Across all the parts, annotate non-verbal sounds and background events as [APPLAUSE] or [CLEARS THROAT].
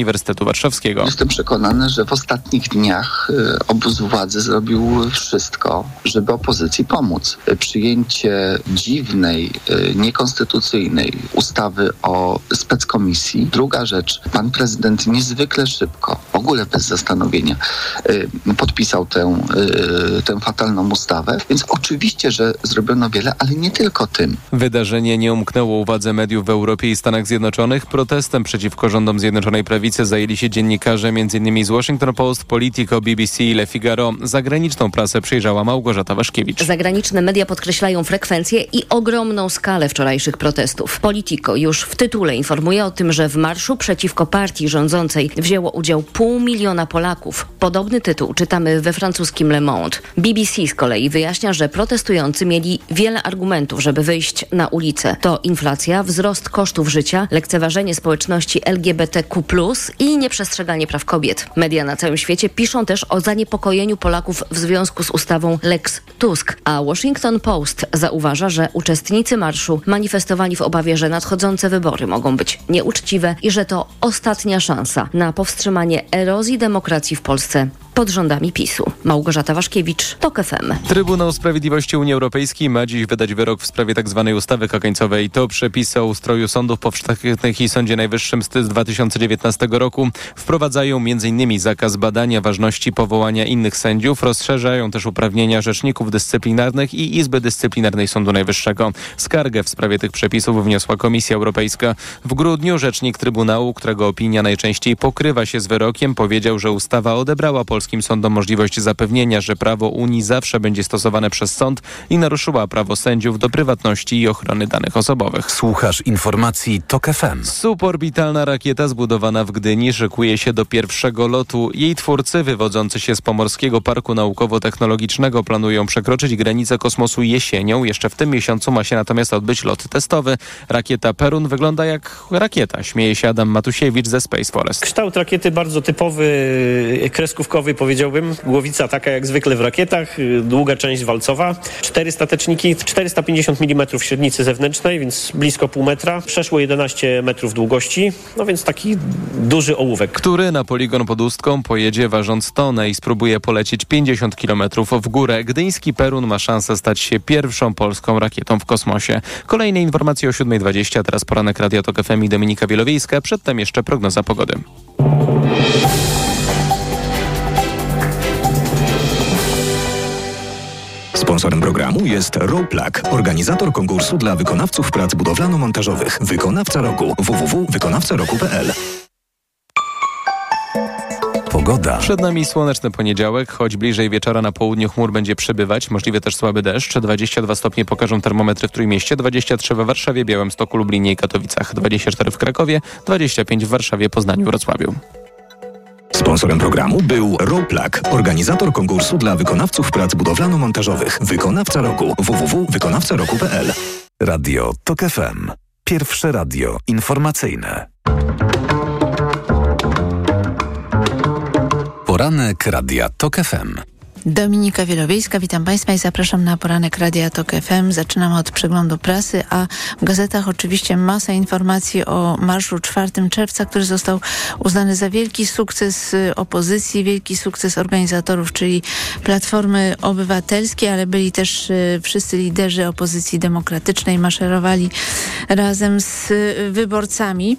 Uniwersytetu Warszawskiego. Jestem przekonany, że w ostatnich dniach y, obóz władzy zrobił wszystko, żeby opozycji pomóc. Przyjęcie dziwnej, y, niekonstytucyjnej ustawy o speckomisji. Druga rzecz, pan prezydent niezwykle szybko, w ogóle bez zastanowienia, podpisał tę, tę fatalną ustawę, więc oczywiście, że zrobiono wiele, ale nie tylko tym. Wydarzenie nie umknęło uwadze mediów w Europie i Stanach Zjednoczonych. Protestem przeciwko rządom Zjednoczonej Prawicy zajęli się dziennikarze m.in. z Washington Post, Politico, BBC i Le Figaro. Zagraniczną prasę przyjrzała Małgorzata Waszkiewicz. Zagraniczne media podkreślają frekwencję i ogromną skalę wczorajszych protestów. Politico już w tytule informuje o tym, że w marszu przeciwko partii rządzącej wzięło udział pół miliona Polaków. Podobny tytuł czytamy we francuskim Le Monde. BBC z kolei wyjaśnia, że protestujący mieli wiele argumentów, żeby wyjść na ulicę. To inflacja, wzrost kosztów życia, lekceważenie społeczności LGBTQ+, i nieprzestrzeganie praw kobiet. Media na całym świecie piszą też o zaniepokojeniu Polaków w związku z ustawą Lex Tusk, a Washington Post zauważa, że uczestnicy marszu manifestowali w obawie, że nadchodzące wybory mogą być nieuczciwe i że to ostatnia szansa na powstrzymanie erozji demokracji w Polsce pod rządami PiSu. Małgorzata Waszkiewicz, TOK FM. Trybunał Sprawiedliwości Unii Europejskiej ma dziś wydać wyrok w sprawie tzw. Tak ustawy kakańcowej. To przepisy o ustroju sądów powszechnych i Sądzie Najwyższym z 2019 roku wprowadzają m.in. zakaz badania ważności powołania innych sędziów, rozszerzają też uprawnienia rzeczników dyscyplinarnych i Izby Dyscyplinarnej Sądu Najwyższego. Skargę w sprawie tych przepisów wniosła Komisja Europejska. W grudniu rzecznik Trybunału, którego opinia najczęściej pokrywa się z wyrokiem, powiedział, że ustawa odebrała Polsce polskim sądom możliwość zapewnienia, że prawo Unii zawsze będzie stosowane przez sąd i naruszyła prawo sędziów do prywatności i ochrony danych osobowych. Słuchasz informacji TOK FM. Suborbitalna rakieta zbudowana w Gdyni szykuje się do pierwszego lotu. Jej twórcy wywodzący się z Pomorskiego Parku Naukowo-Technologicznego planują przekroczyć granicę kosmosu jesienią. Jeszcze w tym miesiącu ma się natomiast odbyć lot testowy. Rakieta Perun wygląda jak rakieta, śmieje się Adam Matusiewicz ze Space Forest. Kształt rakiety bardzo typowy, kreskówkowy powiedziałbym. Głowica taka jak zwykle w rakietach, y, długa część walcowa. Cztery stateczniki, 450 mm średnicy zewnętrznej, więc blisko pół metra. Przeszło 11 metrów długości, no więc taki duży ołówek. Który na poligon pod Ustką pojedzie ważąc tonę i spróbuje polecieć 50 km w górę. Gdyński Perun ma szansę stać się pierwszą polską rakietą w kosmosie. Kolejne informacje o 7.20, teraz poranek Radio Tok FM i Dominika Wielowiejska, przedtem jeszcze prognoza pogody. Sponsorem programu jest Roplak, organizator konkursu dla wykonawców prac budowlano-montażowych. Wykonawca roku www.wykonawcaroku.pl Pogoda. Przed nami słoneczny poniedziałek, choć bliżej wieczora na południu chmur będzie przebywać, możliwy też słaby deszcz. 22 stopnie pokażą termometry w Trójmieście, 23 we Warszawie, Białymstoku, Lublinie i Katowicach, 24 w Krakowie, 25 w Warszawie, Poznaniu, Wrocławiu. Sponsorem programu był Roplak, organizator konkursu dla wykonawców prac budowlano-montażowych. Wykonawca roku www.wykonawcaroku.pl Radio TOK FM. Pierwsze radio informacyjne. Poranek Radia TOK FM. Dominika Wielowiejska, witam Państwa i zapraszam na poranek Radia Tok FM. Zaczynamy od przeglądu prasy, a w gazetach oczywiście masa informacji o marszu 4 czerwca, który został uznany za wielki sukces opozycji, wielki sukces organizatorów, czyli Platformy Obywatelskiej, ale byli też y, wszyscy liderzy opozycji demokratycznej, maszerowali razem z wyborcami.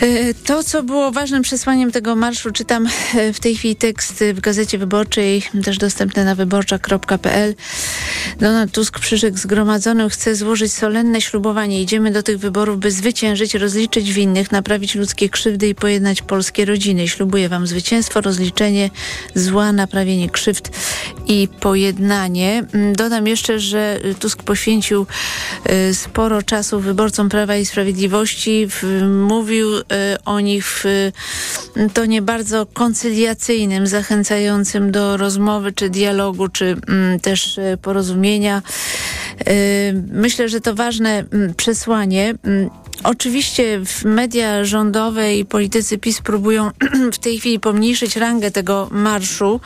E, to, co było ważnym przesłaniem tego marszu, czytam e, w tej chwili tekst w Gazecie Wyborczej, też dostępny na wyborcza.pl. Donald Tusk przyrzekł zgromadzonym, chce złożyć solenne ślubowanie. Idziemy do tych wyborów, by zwyciężyć, rozliczyć winnych, naprawić ludzkie krzywdy i pojednać polskie rodziny. Ślubuję wam zwycięstwo, rozliczenie zła, naprawienie krzywd i pojednanie. Mm, dodam jeszcze, że Tusk poświęcił e, sporo czasu wyborcom Prawa i Sprawiedliwości. Mówił Y, o nich w tonie bardzo koncyliacyjnym, zachęcającym do rozmowy, czy dialogu, czy mm, też y, porozumienia. Y, myślę, że to ważne mm, przesłanie. Mm, oczywiście media rządowe i politycy PiS próbują [CLEARS THROAT] w tej chwili pomniejszyć rangę tego marszu.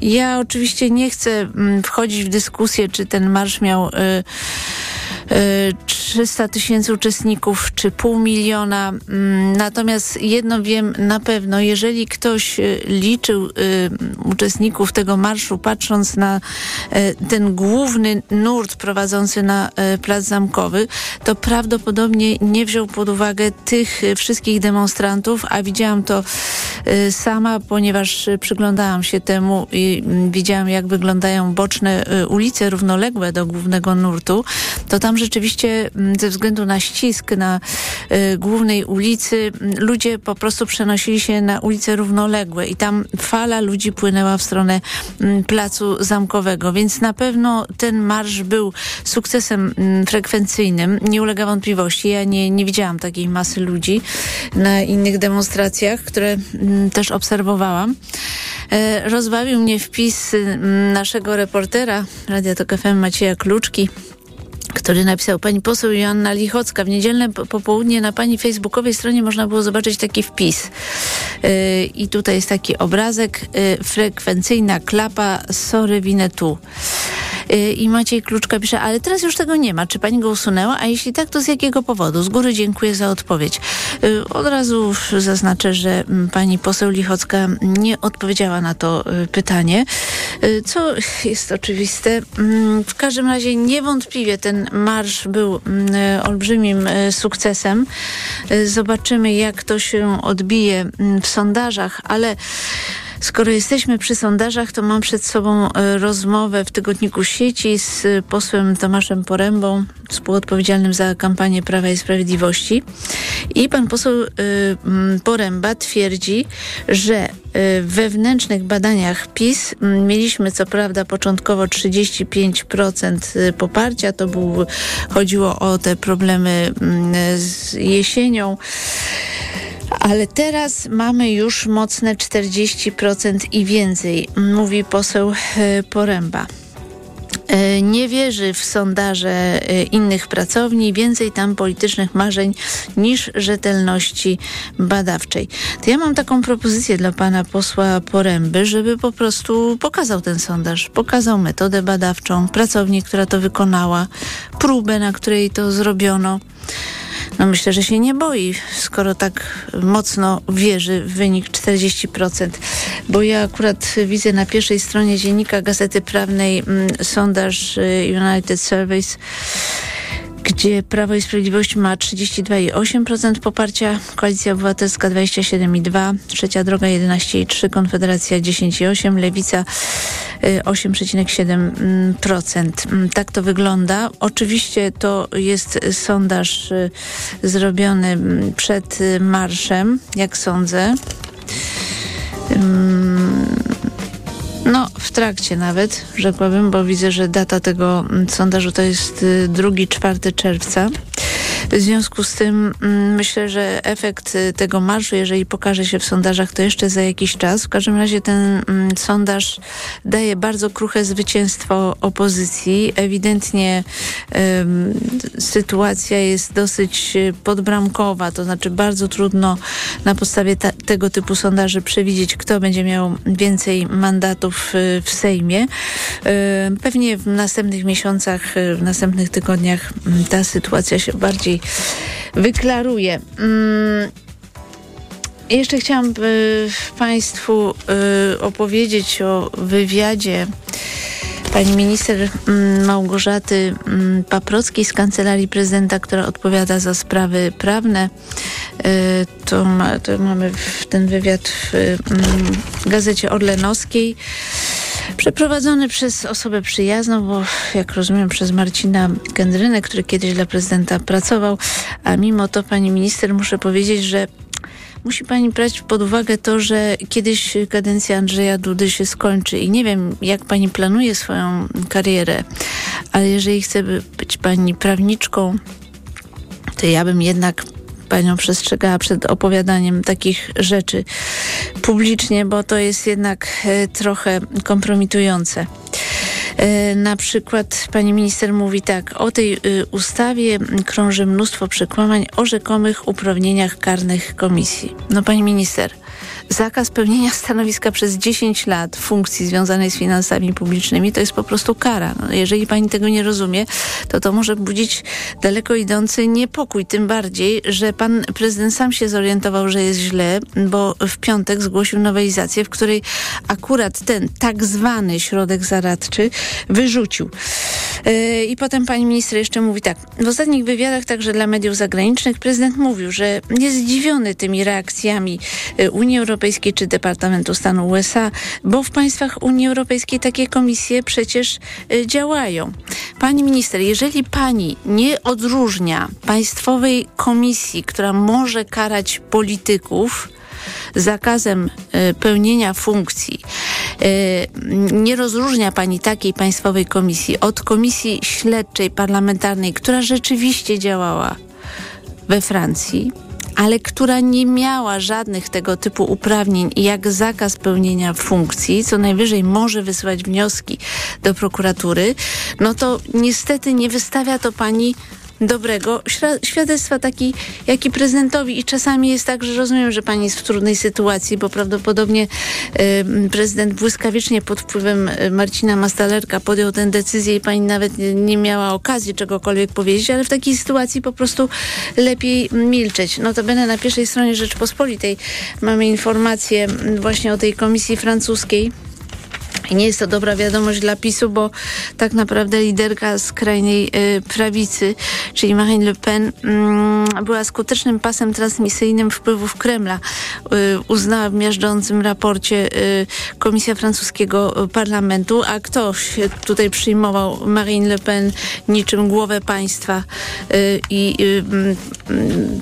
Ja oczywiście nie chcę wchodzić w dyskusję, czy ten marsz miał 300 tysięcy uczestników czy pół miliona. Mm, natomiast jedno wiem na pewno, jeżeli ktoś liczył uczestników tego marszu, patrząc na ten główny nurt prowadzący na Plac Zamkowy, to prawdopodobnie nie wziął pod uwagę tych wszystkich demonstrantów, a widziałam to sama, ponieważ przyglądałam się temu i mm, widziałam, jak wyglądają boczne ulice równoległe do głównego nurtu, to tam rzeczywiście mm, ze względu na ścisk na y, głównej ulicy mm, ludzie po prostu przenosili się na ulice równoległe i tam fala ludzi płynęła w stronę placu zamkowego, więc na pewno ten marsz był sukcesem frekwencyjnym, nie ulega wątpliwości. Ja nie, nie widziałam takiej masy ludzi na innych demonstracjach, które też obserwowałam. E, rozbawił mnie wpis naszego reportera Radia Tok FM Macieja Kluczki, który napisał pani poseł Joanna Lichocka. W niedzielne popołudnie na pani facebookowej stronie można było zobaczyć taki wpis. Yy, I tutaj jest taki obrazek. Yy, frekwencyjna klapa, sorry, winę tu. Y, I Maciej Kluczka pisze, ale teraz już tego nie ma. Czy pani go usunęła? A jeśli tak, to z jakiego powodu? Z góry dziękuję za odpowiedź. Y, od razu zaznaczę, że mm, pani poseł Lichocka nie odpowiedziała na to y, pytanie, co jest oczywiste. Mm, w każdym razie niewątpliwie ten marsz był mm, olbrzymim sukcesem. Zobaczymy, jak to się odbije w sondażach, ale Skoro jesteśmy przy sondażach, to mam przed sobą e, rozmowę w tygodniku sieci z e, posłem Tomaszem Porębą, współodpowiedzialnym za kampanię Prawa i Sprawiedliwości. I pan poseł e, Poręba twierdzi, że w wewnętrznych badaniach PiS mieliśmy co prawda początkowo 35% poparcia, to był, chodziło o te problemy z jesienią. Ale teraz mamy już mocne 40% i więcej, mówi poseł e, Poręba e, nie wierzy w sondaże e, innych pracowni, więcej tam politycznych marzeń niż rzetelności badawczej. To ja mam taką propozycję dla pana posła Poręby, żeby po prostu pokazał ten sondaż, pokazał metodę badawczą, pracownię, która to wykonała, próbę, na której to zrobiono. No myślę, że się nie boi, skoro tak mocno wierzy w wynik 40%. Bo ja akurat widzę na pierwszej stronie dziennika Gazety Prawnej mm, sondaż y, United Surveys gdzie Prawo i Sprawiedliwość ma 32,8% poparcia, Koalicja Obywatelska 27,2%, Trzecia Droga 11,3%, Konfederacja 10,8%, Lewica 8,7%. Mm, tak to wygląda. Oczywiście to jest sondaż y, zrobiony mm, przed y, marszem, jak sądzę. No, w trakcie nawet, rzekłabym, bo widzę, że data tego mm, sondażu to jest 2-4 y, czerwca. W związku z tym mm, myślę, że efekt y, tego marszu, jeżeli pokaże się w sondażach, to jeszcze za jakiś czas. W każdym razie ten mm, sondaż daje bardzo kruche zwycięstwo opozycji. Ewidentnie sytuacja jest dosyć y, podbramkowa, to znaczy bardzo trudno na podstawie ta, tego typu sondaży przewidzieć, kto będzie miał więcej mandatów y, w Sejmie. Pewnie w następnych miesiącach, w następnych tygodniach mm, ta sytuacja się bardziej wyklaruje. Mm. Jeszcze chciałam y, Państwu y, opowiedzieć o wywiadzie pani minister mm, Małgorzaty mm, Paprockiej z Kancelarii Prezydenta, która odpowiada za sprawy prawne. Y, to, ma, to mamy ten wywiad w mm, gazecie Orlenowskiej. Przeprowadzony przez osobę przyjazną, bo jak rozumiem przez Marcina Kendrynę, który kiedyś dla prezydenta pracował, a mimo to pani minister muszę powiedzieć, że musi pani brać pod uwagę to, że kiedyś kadencja Andrzeja Dudy się skończy. I nie wiem, jak pani planuje swoją karierę, ale jeżeli chce być pani prawniczką, to ja bym jednak panią przestrzegała przed opowiadaniem takich rzeczy publicznie, bo to jest jednak e, trochę kompromitujące. E, na przykład pani minister mówi tak, o tej y, ustawie krąży mnóstwo przekłamań o rzekomych uprawnieniach karnych komisji. No pani minister, zakaz pełnienia stanowiska przez 10 lat funkcji związanej z finansami publicznymi to jest po prostu kara. No, jeżeli pani tego nie rozumie, to to może budzić daleko idący niepokój. Tym bardziej, że pan prezydent sam się zorientował, że jest źle, bo w piątek zgłosił nowelizację, w której akurat ten tak zwany środek zaradczy wyrzucił. Yy, I potem pani minister jeszcze mówi tak. W ostatnich wywiadach także dla mediów zagranicznych prezydent mówił, że jest zdziwiony tymi reakcjami yy, Unii Europejskiej czy Departamentu Stanu USA, bo w państwach Unii Europejskiej takie komisje przecież yy, działają. Pani minister, jeżeli pani nie odróżnia państwowej komisji, która może karać polityków, zakazem y, pełnienia funkcji y, nie rozróżnia pani takiej państwowej komisji od komisji śledczej parlamentarnej, która rzeczywiście działała we Francji, ale która nie miała żadnych tego typu uprawnień, jak zakaz pełnienia funkcji, co najwyżej może wysyłać wnioski do prokuratury, no to niestety nie wystawia to pani dobrego świadectwa taki, jaki prezydentowi i czasami jest tak, że rozumiem, że pani jest w trudnej sytuacji, bo prawdopodobnie y, prezydent błyskawicznie pod wpływem y, Marcina Mastalerka podjął tę decyzję i pani nawet nie, miała okazji czegokolwiek powiedzieć, ale w takiej sytuacji po prostu lepiej milczeć. No to będę na pierwszej stronie Rzeczpospolitej mamy informację właśnie o tej komisji francuskiej, nie jest to dobra wiadomość dla PiSu, bo tak naprawdę liderka skrajnej y, prawicy, czyli Marine Le Pen, y, była skutecznym pasem transmisyjnym wpływów Kremla. Y, uznała w miażdżącym raporcie y, Komisja Francuskiego Parlamentu, a ktoś tutaj przyjmował Marine Le Pen niczym głowę państwa y, i y,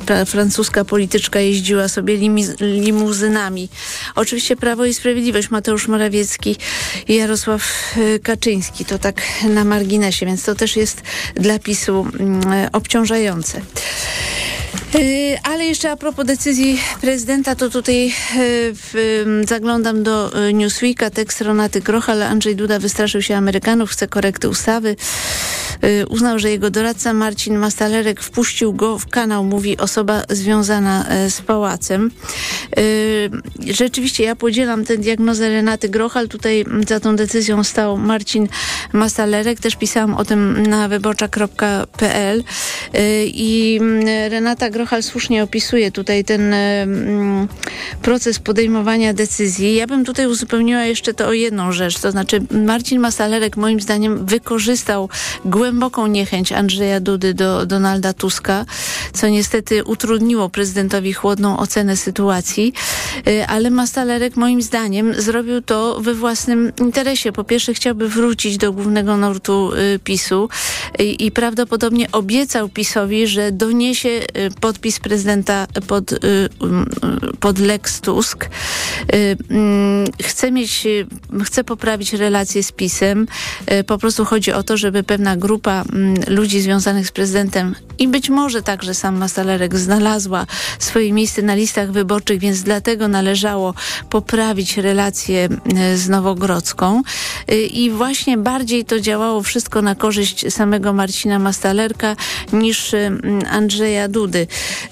ta francuska polityczka jeździła sobie limuzynami. Oczywiście Prawo i Sprawiedliwość, Mateusz Morawiecki Jarosław y, Kaczyński. To tak na marginesie, więc to też jest dla PiSu mm, obciążające. Y, ale jeszcze a propos decyzji prezydenta, to tutaj y, zaglądam do Newsweeka, tekst Ronaty Grochal. Andrzej Duda wystraszył się Amerykanów, chce korekty ustawy. Uznał, że jego doradca Marcin Mastalerek wpuścił go w kanał, mówi osoba związana z pałacem. Rzeczywiście ja podzielam tę diagnozę Renaty Grochal. Tutaj za tą decyzją stał Marcin Mastalerek. Też pisałam o tym na wyborcza.pl y, i mm, Renata Grochal słusznie opisuje tutaj ten mm, proces podejmowania decyzji. Ja bym tutaj uzupełniła jeszcze to o jedną rzecz, to znaczy Marcin Mastalerek moim zdaniem wykorzystał głęboką niechęć Andrzeja Dudy do Donalda Tuska, co niestety utrudniło prezydentowi chłodną ocenę sytuacji, y, ale Mastalerek moim zdaniem zrobił to we własnym interesie. Po pierwsze chciałby wrócić do głównego nurtu y, PiSu i, i prawdopodobnie obiecał PiSowi, że doniesie y, podpis prezydenta pod, y, pod Lex Tusk. Mm, chce mieć, chce poprawić relacje z PiSem. Po prostu chodzi o to, żeby pewna grupa mm, ludzi związanych z prezydentem i być może także sam Mastalerek znalazła swoje miejsce na listach wyborczych, więc dlatego należało poprawić relacje z Nowogrodzką. Y, I właśnie bardziej to działało wszystko na korzyść samego Marcina Mastalerka niż y, Andrzeja Dudy.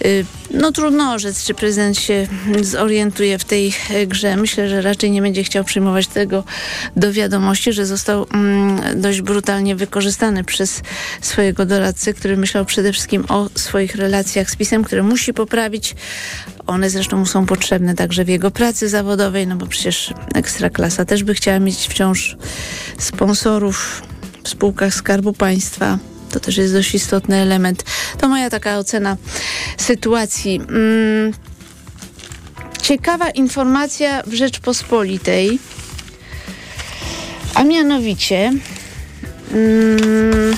Y, no trudno orzec, czy prezydent się zorientuje w tej grze. Myślę, że raczej nie będzie chciał przyjmować tego do wiadomości, że został mm, dość brutalnie wykorzystany przez swojego doradcę, który myślał przede wszystkim o swoich relacjach z PiSem, które musi poprawić. One zresztą mu są potrzebne także w jego pracy zawodowej, no bo przecież Ekstraklasa też by chciała mieć wciąż sponsorów w spółkach Skarbu Państwa. To też jest dość istotny element. To moja taka ocena sytuacji. Mm. Ciekawa informacja w Rzeczpospolitej, a mianowicie mm,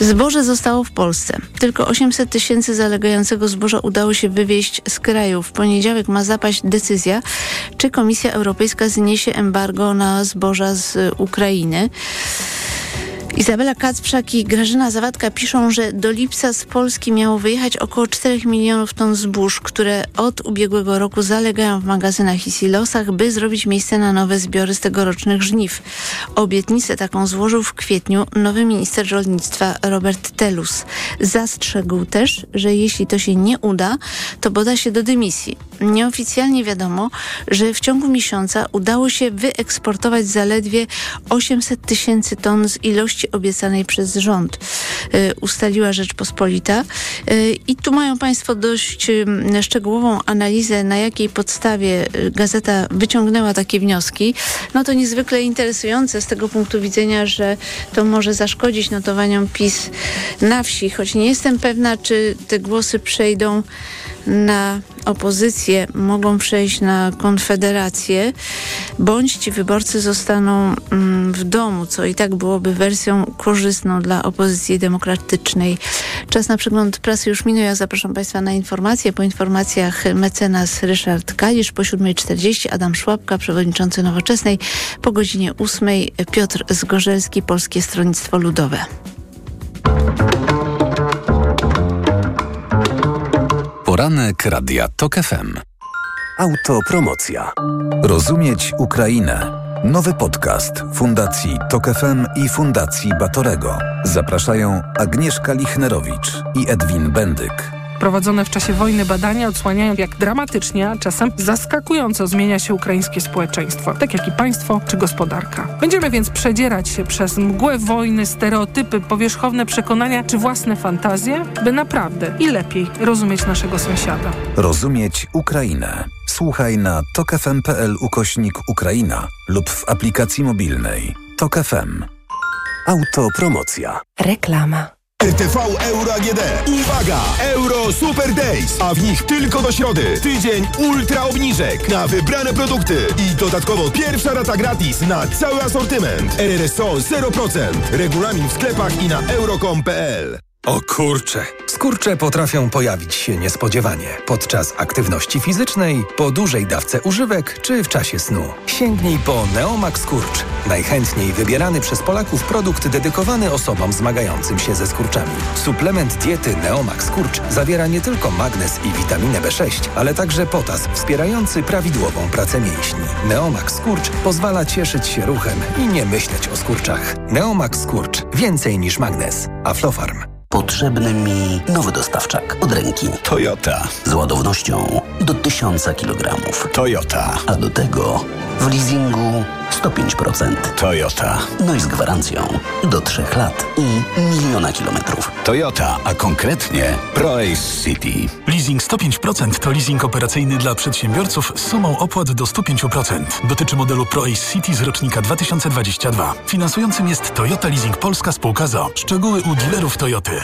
Zboże zostało w Polsce. Tylko 800 tysięcy zalegającego zboża udało się wywieźć z kraju. W poniedziałek ma zapaść decyzja, czy Komisja Europejska zniesie embargo na zboża z Ukrainy. Izabela Kacprzak i Grażyna Zawadka piszą, że do lipca z Polski miało wyjechać około 4 milionów ton zbóż, które od ubiegłego roku zalegają w magazynach i silosach, by zrobić miejsce na nowe zbiory z tegorocznych żniw. Obietnicę taką złożył w kwietniu nowy minister rolnictwa Robert Telus. Zastrzegł też, że jeśli to się nie uda, to poda się do dymisji. Nieoficjalnie wiadomo, że w ciągu miesiąca udało się wyeksportować zaledwie 800 tysięcy ton z ilości obiecanej przez rząd, y, ustaliła Rzeczpospolita. Y, I tu mają Państwo dość y, szczegółową analizę, na jakiej podstawie gazeta wyciągnęła takie wnioski. No to niezwykle interesujące z tego punktu widzenia, że to może zaszkodzić notowaniom PiS na wsi, choć nie jestem pewna, czy te głosy przejdą na opozycję, mogą przejść na konfederację, bądź ci wyborcy zostaną mm, w domu, co i tak byłoby wersją korzystną dla opozycji demokratycznej. Czas na przegląd prasy już minął. Ja zapraszam Państwa na informacje. Po informacjach mecenas Ryszard Kalisz, po 7.40 Adam Szłapka, przewodniczący Nowoczesnej, po godzinie 8 Piotr Zgorzelski, Polskie Stronnictwo Ludowe. Poranek Radia TOK FM. Autopromocja. Rozumieć Ukrainę. Nowy podcast Fundacji TOK FM i Fundacji Batorego. Zapraszają Agnieszka Lichnerowicz i Edwin Bendyk. Prowadzone w czasie wojny badania odsłaniają, jak dramatycznie, a czasem zaskakująco zmienia się ukraińskie społeczeństwo, tak jak i państwo czy gospodarka. Będziemy więc przedzierać się przez mgłę wojny, stereotypy, powierzchowne przekonania czy własne fantazje, by naprawdę i lepiej rozumieć naszego sąsiada. Rozumieć Ukrainę. Słuchaj na tokefm.pl ukośnik Ukraina lub w aplikacji mobilnej. Tok FM. Autopromocja. Reklama. RTV Euro AGD. Uwaga! Euro Super Days, a w nich tylko do środy. Tydzień ultra obniżek na wybrane produkty i dodatkowo pierwsza rata gratis na cały asortyment. RRSO 0%. Regulamin w sklepach i na euro.com.pl. O kurcze. Skurcze potrafią pojawić się niespodziewanie podczas aktywności fizycznej, po dużej dawce używek czy w czasie snu. Sięgnij po Neomax Skurcz. Najchętniej wybierany przez Polaków produkt dedykowany osobom zmagającym się ze skurczami. Suplement diety Neomax Skurcz zawiera nie tylko magnez i witaminę B6, ale także potas wspierający prawidłową pracę mięśni. Neomax Skurcz pozwala cieszyć się ruchem i nie myśleć o skurczach. Neomax Skurcz. Więcej niż magnez. Aflofarm. Potrzebny mi nowy dostawczak od ręki. Toyota. Z ładownością do 1000 kg. Toyota. A do tego w leasingu 105%. Toyota. No i z gwarancją do 3 lat i miliona kilometrów. Toyota, a konkretnie ProAce City. Leasing 105% to leasing operacyjny dla przedsiębiorców z sumą opłat do 105%. Dotyczy modelu ProAce City z rocznika 2022. Finansującym jest Toyota Leasing Polska Spółka ZO. Szczegóły u dealerów Toyoty.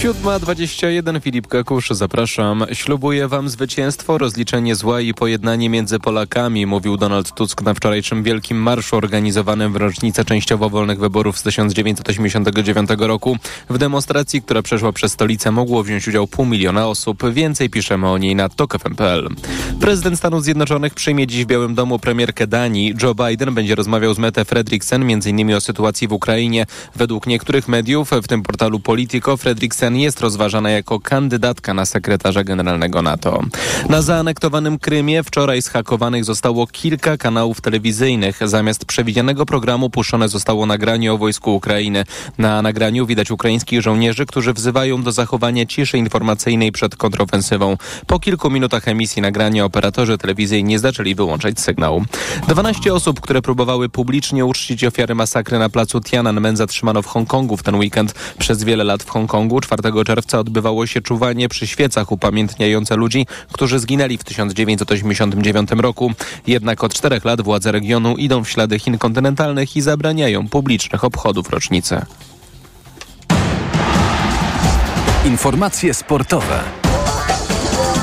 7.21 Filip Kakusz, zapraszam. Ślubuję wam zwycięstwo, rozliczenie zła i pojednanie między Polakami, mówił Donald Tusk na wczorajszym Wielkim Marszu organizowanym w rocznicę częściowo wolnych wyborów z 1989 roku. W demonstracji, która przeszła przez stolicę, mogło wziąć udział pół miliona osób. Więcej piszemy o niej na tokfm.pl. Prezydent Stanów Zjednoczonych przyjmie dziś w Białym Domu premierkę Danii. Joe Biden będzie rozmawiał z Mette Fredriksen m.in. o sytuacji w Ukrainie. Według niektórych mediów, w tym portalu Politico, Fredriksen jest rozważana jako kandydatka na sekretarza generalnego NATO. Na zaanektowanym Krymie wczoraj zhakowanych zostało kilka kanałów telewizyjnych. Zamiast przewidzianego programu puszczone zostało nagranie o wojsku Ukrainy. Na nagraniu widać ukraińskich żołnierzy, którzy wzywają do zachowania ciszy informacyjnej przed kontrofensywą. Po kilku minutach emisji nagrania operatorzy telewizyjni zaczęli wyłączać sygnał. 12 osób, które próbowały publicznie uczcić ofiary masakry na placu Tiananmen zatrzymano w Hongkongu w ten weekend. Przez wiele lat w Hongkongu 4 czerwca odbywało się czuwanie przy świecach upamiętniające ludzi, którzy zginęli w 1989 roku. Jednak od czterech lat władze regionu idą w ślady Chin kontynentalnych i zabraniają publicznych obchodów rocznicy. Informacje sportowe.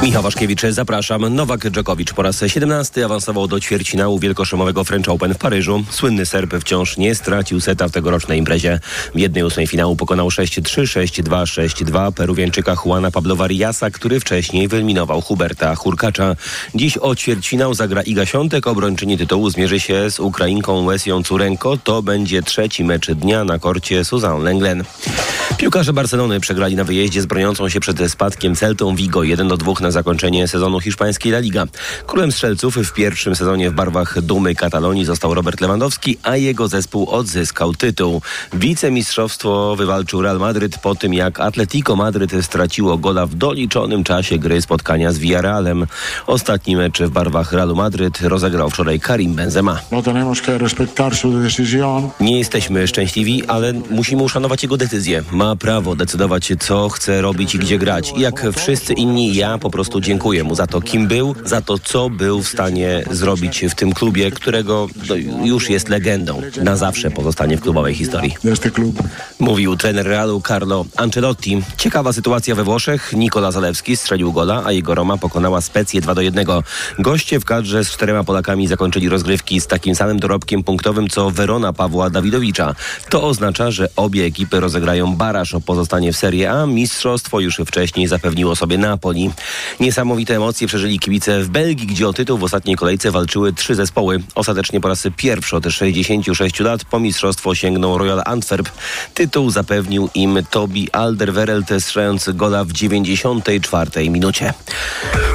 Michał Waszkiewicz, zapraszam. Nowak Dżokowicz po raz 17 awansował do ćwierćfinału wielkoszymowego French Open w Paryżu. Słynny Serb wciąż nie stracił seta w tegorocznej imprezie. W jednej ósmej finału pokonał 6-3, 6-2, 6-2 Peruwianczyka Juana Pablo Riasa, który wcześniej wyeliminował Huberta Hurkacza. Dziś o ćwierćfinał zagra Iga Świątek. Obrończyni tytułu zmierzy się z Ukrainką Łesią Curenko. To będzie trzeci mecz dnia na korcie Suzanne Lenglen. Piłkarze Barcelony przegrali na wyjeździe z broniącą się przed spadkiem Celtą Vigo 1-2 na zakończenie sezonu hiszpańskiej La Liga. Królem strzelców w pierwszym sezonie w barwach Dumy Katalonii został Robert Lewandowski, a jego zespół odzyskał tytuł. Wicemistrzostwo wywalczył Real Madryt po tym, jak Atletico Madryt straciło gola w doliczonym czasie gry spotkania z Villarrealem. Ostatni mecz w barwach Realu Madryt rozegrał wczoraj Karim Benzema. Nie jesteśmy szczęśliwi, ale musimy uszanować jego decyzję. Ma prawo decydować, co chce robić i gdzie grać. Jak wszyscy inni, ja po prostu dziękuję mu za to, kim był, za to, co był w stanie zrobić w tym klubie, którego no, już jest legendą. Na zawsze pozostanie w klubowej historii. Mówił trener Realu Carlo Ancelotti. Ciekawa sytuacja we Włoszech. Nikola Zalewski strzelił gola, a jego Roma pokonała Specję 2 do 1. Goście w kadrze z czterema Polakami zakończyli rozgrywki z takim samym dorobkiem punktowym, co Verona Pawła Dawidowicza. To oznacza, że obie ekipy rozegrają baraż o pozostanie w Serie A. Mistrzostwo już wcześniej zapewniło sobie Napoli. Niesamowite emocje przeżyli kibice w Belgii, gdzie o tytuł w ostatniej kolejce walczyły trzy zespoły. Ostatecznie po raz pierwszy od 66 lat po mistrzostwo sięgnął Royal Antwerp. Tytuł zapewnił im Tobi Alderweireld strzelając gola w 94 minucie.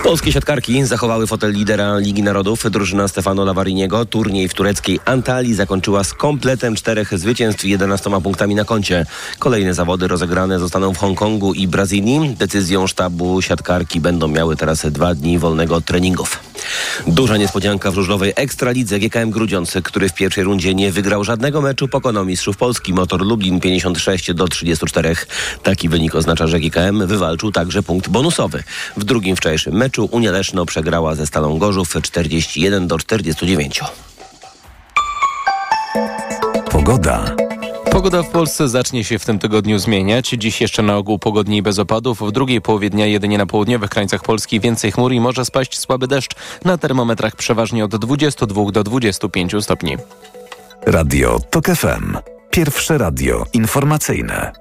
Polskie siatkarki zachowały fotel lidera Ligi Narodów. Drużyna Stefano Lavariniego turniej w tureckiej Antalii zakończyła z kompletem czterech zwycięstw i 11 punktami na koncie. Kolejne zawody rozegrane zostaną w Hongkongu i Brazylii. Decyzją sztabu siatkarki będą miały teraz dwa dni wolnego od treningów. Duża niespodzianka w żużlowej Ekstralidze GKM Grudziądz, który w pierwszej rundzie nie wygrał żadnego meczu, pokonał mistrzów Polski Motor Lublin 56 do 34. Taki wynik oznacza, że GKM wywalczył także punkt bonusowy. W drugim wczorajszym meczu Unia Leszno przegrała ze Stalą Gorzów 41 do 49. Pogoda. Pogoda w Polsce zacznie się w tym tygodniu zmieniać. Dziś jeszcze na ogół pogodniej i bez opadów. W drugiej połowie dnia jedynie na południowych krańcach Polski więcej chmur i może spaść słaby deszcz. Na termometrach przeważnie od 22 do 25 stopni. Radio TOK FM. Pierwsze radio informacyjne.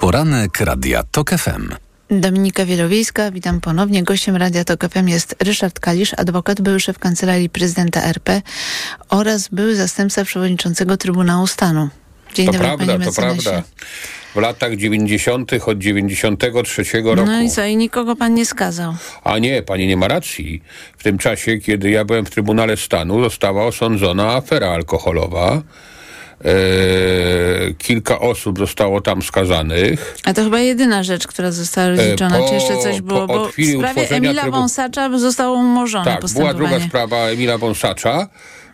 Poranek Radia TOK FM. Dominika Wielowiejska, witam ponownie. Gościem Radia TOK FM jest Ryszard Kalisz, adwokat, były szef Kancelarii Prezydenta RP oraz były zastępca przewodniczącego Trybunału Stanu. Dzień to dobry, prawda, panie to mecenasie. prawda. W latach 90. od 93 roku. No i co, i nikogo pan nie skazał? A nie, pani nie ma racji. W tym czasie, kiedy ja byłem w Trybunale Stanu, została osądzona afera alkoholowa. E, kilka osób zostało tam skazanych. A to chyba jedyna rzecz, która została rozliczona. po- Czy jeszcze coś było? Bo w sprawie Emila trybu- Wąsacza zostało umorzone Tak, była postępowanie. druga sprawa Emila Wąsacza,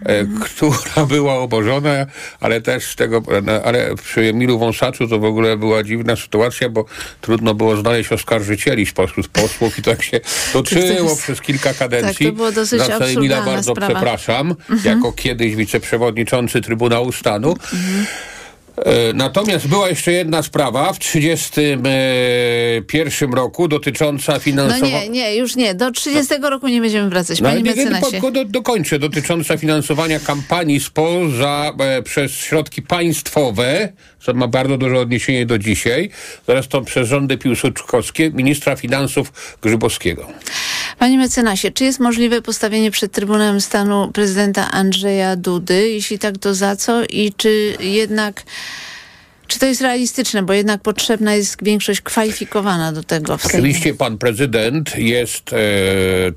e, która była obożona, ale też z tego, no, ale przy Emilu Wąsaczu to w ogóle była dziwna sytuacja, bo trudno było znaleźć oskarżycieli spośród posłów i tak się toczyło jest- przez kilka kadencji. Tak, to było dosyć Za co Emila bardzo sprawa. przepraszam, Mhm. jako kiedyś wiceprzewodniczący Trybunału Stanu. E, Natomiast była jeszcze jedna sprawa w 1931 roku dotycząca No finansowania. nie, nie, już nie. Do 30 roku nie będziemy wracać. No, Panie nie, mecenasie. do, do, dokończę. Dotycząca finansowania kampanii SPO za, e, przez środki państwowe, co ma bardzo duże odniesienie do dzisiaj, zresztą przez rządy piłsudczykowskie, ministra finansów Grzybowskiego. Panie mecenasie, czy jest możliwe postawienie przed Trybunałem Stanu prezydenta Andrzeja Dudy? Jeśli tak, to za co? I czy jednak... Czy to jest realistyczne, bo jednak potrzebna jest większość kwalifikowana do tego? Oczywiście pan prezydent jest e,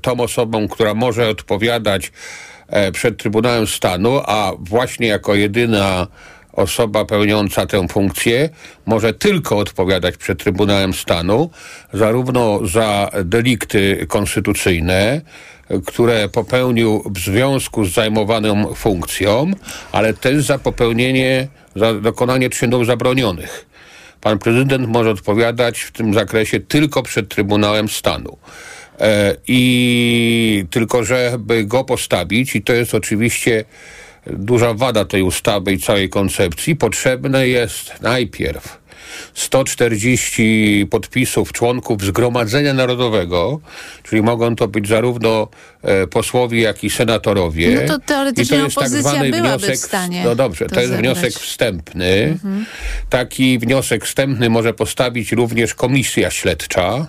tą osobą, która może odpowiadać e, przed Trybunałem Stanu, a właśnie jako jedyna osoba pełniąca tę funkcję może tylko odpowiadać przed Trybunałem Stanu, zarówno za delikty konstytucyjne, które popełnił w związku z zajmowaną funkcją, ale też za popełnienie, za dokonanie czynów zabronionych. Pan prezydent może odpowiadać w tym zakresie tylko przed Trybunałem Stanu. E, I tylko, żeby go postawić, i to jest oczywiście duża wada tej ustawy i całej koncepcji, potrzebne jest najpierw 140 podpisów członków Zgromadzenia Narodowego, czyli mogą to być zarówno e, posłowie, jak i senatorowie. No to teoretycznie I to jest tak opozycja zwany byłaby wniosek, w stanie No dobrze, to to, jest zebrać. wniosek wstępny. Taki wniosek wstępny może postawić również komisja śledcza.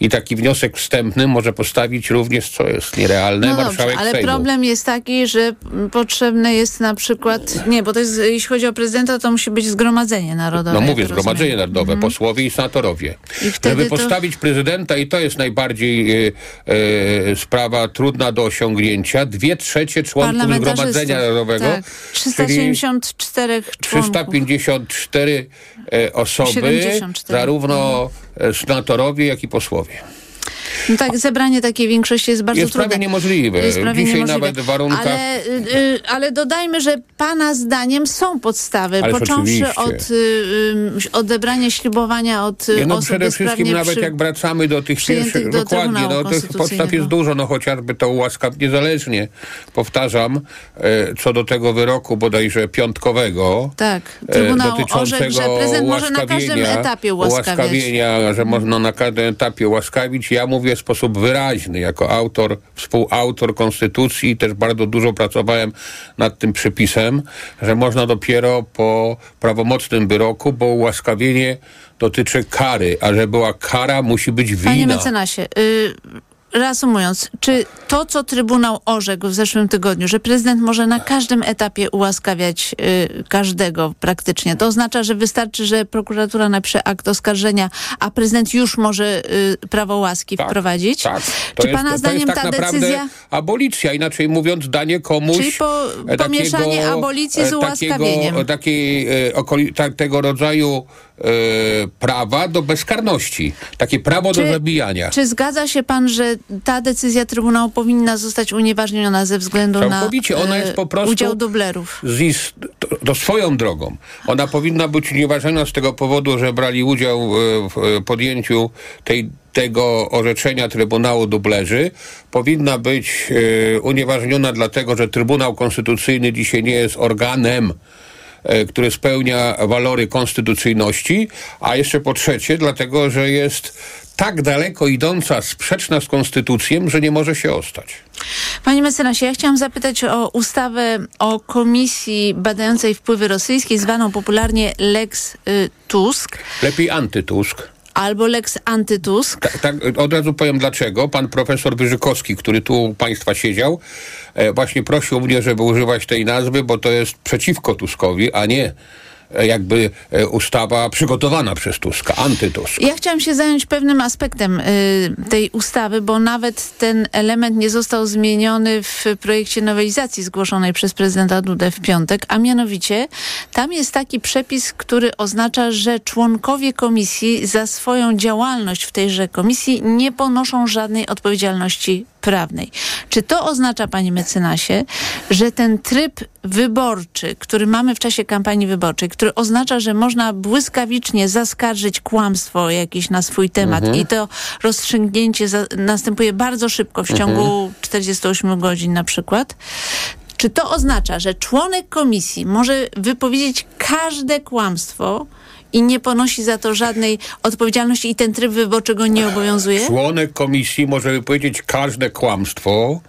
I taki wniosek wstępny może postawić również, co jest nierealne, No dobrze, marszałek ale Sejmu. problem jest taki, że potrzebne jest na przykład, nie, bo to jest, jeśli chodzi o prezydenta, to musi być zgromadzenie narodowe. No mówię, rozumiem. Zgromadzenie Narodowe, Mhm. posłowie i senatorowie. I Żeby to- postawić prezydenta, i to jest najbardziej e, e, sprawa trudna do osiągnięcia, dwie trzecie członków Zgromadzenia Narodowego, Tak, 374 członków. 354 e, osoby, 74. zarówno e, senatorowie, jak i posłowie. No tak, zebranie takiej większości jest bardzo Jest prawie trudne. niemożliwe. Jest prawie Dzisiaj niemożliwe. nawet w warunkach... Ale, y, y, ale dodajmy, że pana zdaniem są podstawy, Ależ począwszy oczywiście. od y, y, odebrania ślubowania od Nie, no osób przede wszystkim nawet przy... jak wracamy do tych pierwszych, do dokładnie, no tych podstaw jest dużo, no chociażby to ułaskaw niezależnie, powtarzam, e, co do tego wyroku bodajże piątkowego, Tak, e, Trybunał dotyczącego orzekł, że prezydent może na każdym etapie ułaskawiać. ułaskawienia, że można na każdym etapie ułaskawić. Ja mówię w sposób wyraźny, jako autor, współautor Konstytucji i też bardzo dużo pracowałem nad tym przepisem, że można dopiero po prawomocnym wyroku, bo ułaskawienie dotyczy kary, a że była kara, musi być wina. Panie mecenasie, y, reasumując, czy to, co Trybunał orzekł w zeszłym tygodniu, że prezydent może na każdym etapie ułaskawiać y, każdego praktycznie, to oznacza, że wystarczy, że prokuratura napisze akt oskarżenia, a prezydent już może y, prawo łaski wprowadzić? Tak. To Czy jest, pana to zdaniem jest tak ta decyzja... abolicja, inaczej mówiąc, danie komuś Czyli po, e, pomieszanie abolicji z e, ułaskawieniem. Takiego, takiej, e, okoli, tak, tego rodzaju prawa do bezkarności. Takie prawo do zabijania. Czy zgadza się pan, że ta decyzja Trybunału powinna zostać unieważniona ze względu Całkowicie, na ona e, jest po prostu udział dublerów? z to, to swoją drogą. Ona powinna być unieważniona z tego powodu, że brali udział e, w e, podjęciu tej, tego orzeczenia Trybunału Dublerzy. Powinna być e, unieważniona dlatego, że Trybunał Konstytucyjny dzisiaj nie jest organem e, który spełnia walory konstytucyjności, a jeszcze po trzecie, dlatego, że jest tak daleko idąca, sprzeczna z konstytucją, że nie może się ostać. Panie mecenasie, ja chciałam zapytać o ustawę o komisji badającej wpływy rosyjskie, zwaną popularnie Lex y, Tusk Lepiej antytusk. Albo Lex Antytusk. Tak, tak, od razu powiem dlaczego. Pan profesor Wyżykowski, który tu u państwa siedział, e, właśnie prosił mnie, żeby używać tej nazwy, bo to jest przeciwko Tuskowi, a nie jakby e, ustawa przygotowana przez Tuska, antytusk. Ja chciałam się zająć pewnym aspektem y, tej ustawy, bo nawet ten element nie został zmieniony w projekcie nowelizacji zgłoszonej przez prezydenta Dudę w piątek, a mianowicie tam jest taki przepis, który oznacza, że członkowie komisji za swoją działalność w tejże komisji nie ponoszą żadnej odpowiedzialności prawnej. Czy to oznacza, panie mecenasie, że ten tryb wyborczy, który mamy w czasie kampanii wyborczej, który oznacza, że można błyskawicznie zaskarżyć kłamstwo jakieś na swój temat Mhm. i to rozstrzygnięcie za, następuje bardzo szybko, w ciągu Mhm. 48 godzin na przykład, czy to oznacza, że członek komisji może wypowiedzieć każde kłamstwo i nie ponosi za to żadnej odpowiedzialności i ten tryb wyborczy go nie obowiązuje? Członek komisji może wypowiedzieć każde kłamstwo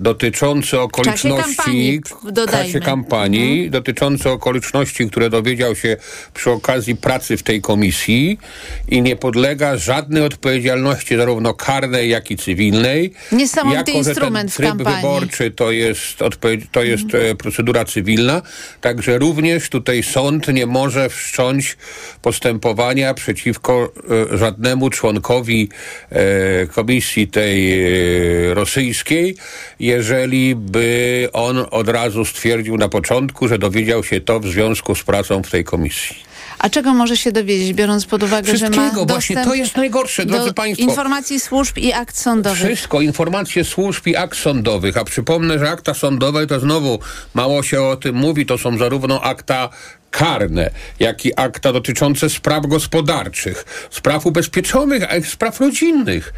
dotyczące okoliczności kampanii, w czasie kampanii, dotyczące okoliczności, które dowiedział się przy okazji pracy w tej komisji i nie podlega żadnej odpowiedzialności zarówno karnej, jak i cywilnej. Niesamowity jako, instrument w ten tryb kampanii. wyborczy to jest, to jest e, procedura cywilna, także również tutaj sąd nie może wszcząć postępowania przeciwko e, żadnemu członkowi e, komisji tej e, rosyjskiej, jeżeli by on od razu stwierdził na początku, że dowiedział się to w związku z pracą w tej komisji. A czego może się dowiedzieć, biorąc pod uwagę, że ma Wszystkiego, właśnie dostęp to jest najgorsze, drodzy państwo. informacji służb i akt sądowych? Wszystko, informacje służb i akt sądowych, a przypomnę, że akta sądowe to znowu mało się o tym mówi, to są zarówno akta karne, jak i akta dotyczące spraw gospodarczych, spraw ubezpieczonych, a i spraw rodzinnych,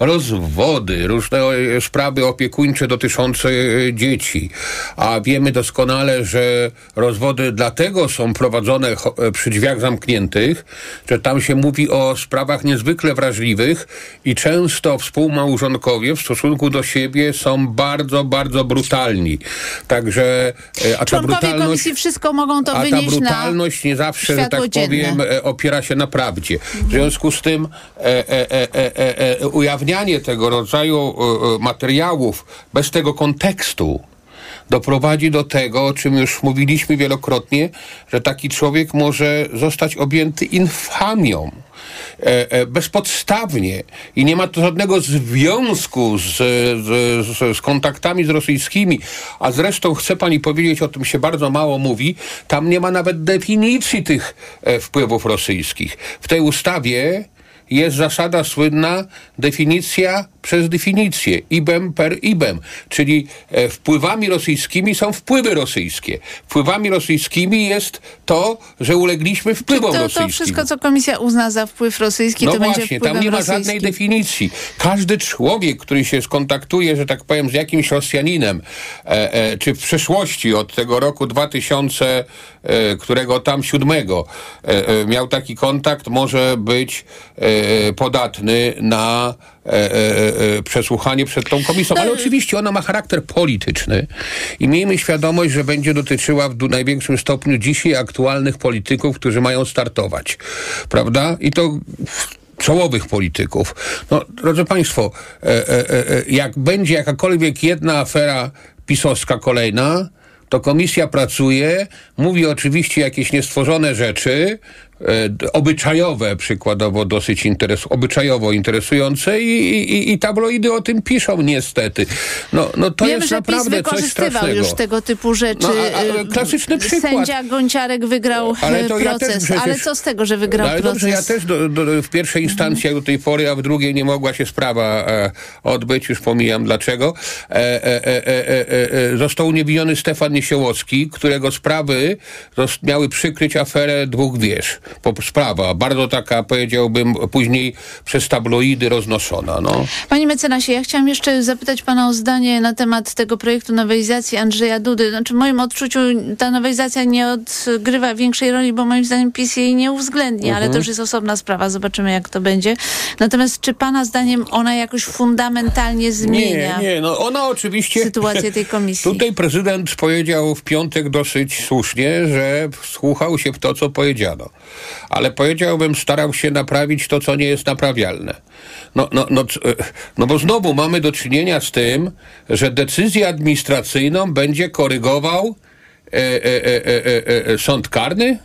rozwody, różne e, sprawy opiekuńcze dotyczące e, dzieci. A wiemy doskonale, że rozwody dlatego są prowadzone e, przy drzwiach zamkniętych, że tam się mówi o sprawach niezwykle wrażliwych i często współmałżonkowie w stosunku do siebie są bardzo, bardzo brutalni. Także a ta Członkowie brutalność komisji wszystko mogą to wynieść brutalność nie zawsze, że tak dzienne. powiem, e, opiera się na prawdzie. W związku z tym e, e, e, e, e, ujawnianie tego rodzaju materiałów bez tego kontekstu doprowadzi do tego, o czym już mówiliśmy wielokrotnie, że taki człowiek może zostać objęty infamią. E, e, bezpodstawnie i nie ma to żadnego związku z, z, z, kontaktami z rosyjskimi, a zresztą chce pani powiedzieć, o tym się bardzo mało mówi, tam nie ma nawet definicji tych e, wpływów rosyjskich. W tej ustawie jest zasada słynna definicja przez definicję, ibem per ibem, czyli e, wpływami rosyjskimi są wpływy rosyjskie. Wpływami rosyjskimi jest to, że ulegliśmy wpływom To, rosyjskim. to wszystko, co komisja uzna za wpływ rosyjski, No to będzie właśnie, wpływem tam nie ma rosyjskim. żadnej definicji. Każdy człowiek, który się skontaktuje, że tak powiem, z jakimś Rosjaninem, e, e, czy w przeszłości od tego roku 2000, e, którego tam siódmego e, e, miał taki kontakt, może być e, podatny na e, e, e, przesłuchanie przed tą komisją. Ale oczywiście ona ma charakter polityczny i miejmy świadomość, że będzie dotyczyła w największym stopniu dzisiaj aktualnych polityków, którzy mają startować. Prawda? I to czołowych polityków. No, drodzy Państwo, e, e, e, jak będzie jakakolwiek jedna afera pisowska kolejna, to komisja pracuje, mówi oczywiście jakieś niestworzone rzeczy, obyczajowe przykładowo dosyć interes, obyczajowo interesujące i, i, i tabloidy o tym piszą niestety. No, no to Wiemy, jest naprawdę coś wykorzystywał strasznego. już tego typu rzeczy. No, a- a klasyczny przykład. Sędzia Gonciarek wygrał Ale e, ja też proces. przecież- Ale co z tego, że wygrał No, ale proces? dobrze, ja też do, do, w pierwszej instancji jak do tej pory, a w drugiej nie mogła się sprawa e, odbyć, już pomijam dlaczego. E, e, e, e, e, e, został uniewinniony Stefan Niesiołowski, którego sprawy miały przykryć aferę dwóch wież. Sprawa, bardzo taka, powiedziałbym, później przez tabloidy roznoszona. No. Panie mecenasie, ja chciałam jeszcze zapytać pana o zdanie na temat tego projektu nowelizacji Andrzeja Dudy. Znaczy w moim odczuciu ta nowelizacja nie odgrywa większej roli, bo moim zdaniem PiS jej nie uwzględni, ale Mhm. to już jest osobna sprawa, zobaczymy jak to będzie. Natomiast czy pana zdaniem ona jakoś fundamentalnie zmienia Nie, nie, no ona oczywiście... sytuację tej komisji? Tutaj prezydent powiedział w piątek dosyć słusznie, że wsłuchał się w to, co powiedziano. Ale powiedziałbym, starał się naprawić to, co nie jest naprawialne. No, no, no, c- no bo znowu mamy do czynienia z tym, że decyzję administracyjną będzie korygował e, e, e, e, e, e, sąd karny,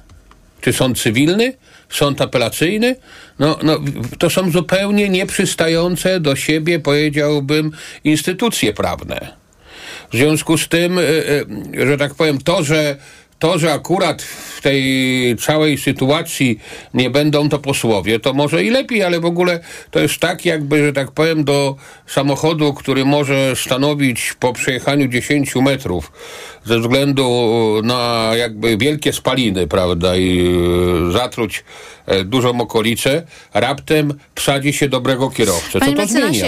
czy sąd cywilny, sąd apelacyjny, no, no, to są zupełnie nieprzystające do siebie, powiedziałbym, instytucje prawne. W związku z tym, że tak powiem, to, że to, że akurat w tej całej sytuacji nie będą to posłowie, to może i lepiej, ale w ogóle to jest tak, jakby, że tak powiem, do samochodu, który może stanowić po przejechaniu 10 metrów ze względu na jakby wielkie spaliny, prawda, i y, zatruć e, dużą okolicę, raptem wsadzi się dobrego kierowcę. Co Panie to zmienia?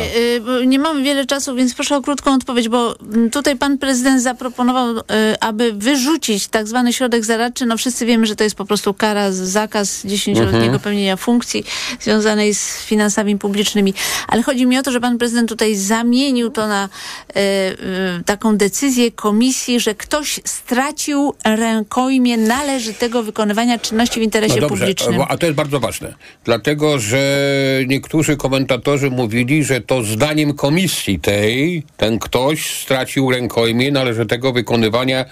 y, nie mamy wiele czasu, więc proszę o krótką odpowiedź, bo tutaj pan prezydent zaproponował, y, aby wyrzucić tak zwany środek zaradczy. No wszyscy wiemy, że to jest po prostu kara, zakaz dziesięcioletniego Mhm. pełnienia funkcji związanej z finansami publicznymi. Ale chodzi mi o to, że pan prezydent tutaj zamienił to na y, taką decyzję komisji, że ktoś stracił rękojmię należytego wykonywania czynności w interesie No dobrze, publicznym. a to jest bardzo ważne. Dlatego, że niektórzy komentatorzy mówili, że to zdaniem komisji tej ten ktoś stracił rękojmię należytego wykonywania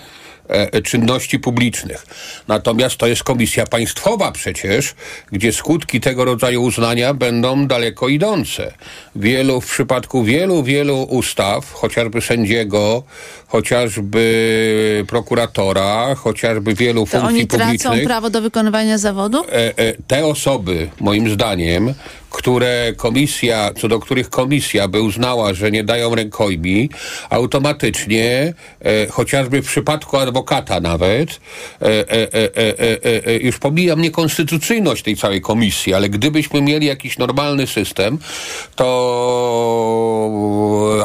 czynności publicznych. Natomiast to jest komisja państwowa przecież, gdzie skutki tego rodzaju uznania będą daleko idące. Wielu, w przypadku wielu, wielu ustaw, chociażby sędziego, chociażby prokuratora, chociażby wielu To funkcji oni tracą publicznych prawo do wykonywania zawodu? e, e, te osoby, moim zdaniem, które komisja, co do których komisja by uznała, że nie dają rękojmi, automatycznie, e, chociażby w przypadku adwokata nawet, e, e, e, e, e, e, już pomijam niekonstytucyjność tej całej komisji, ale gdybyśmy mieli jakiś normalny system, to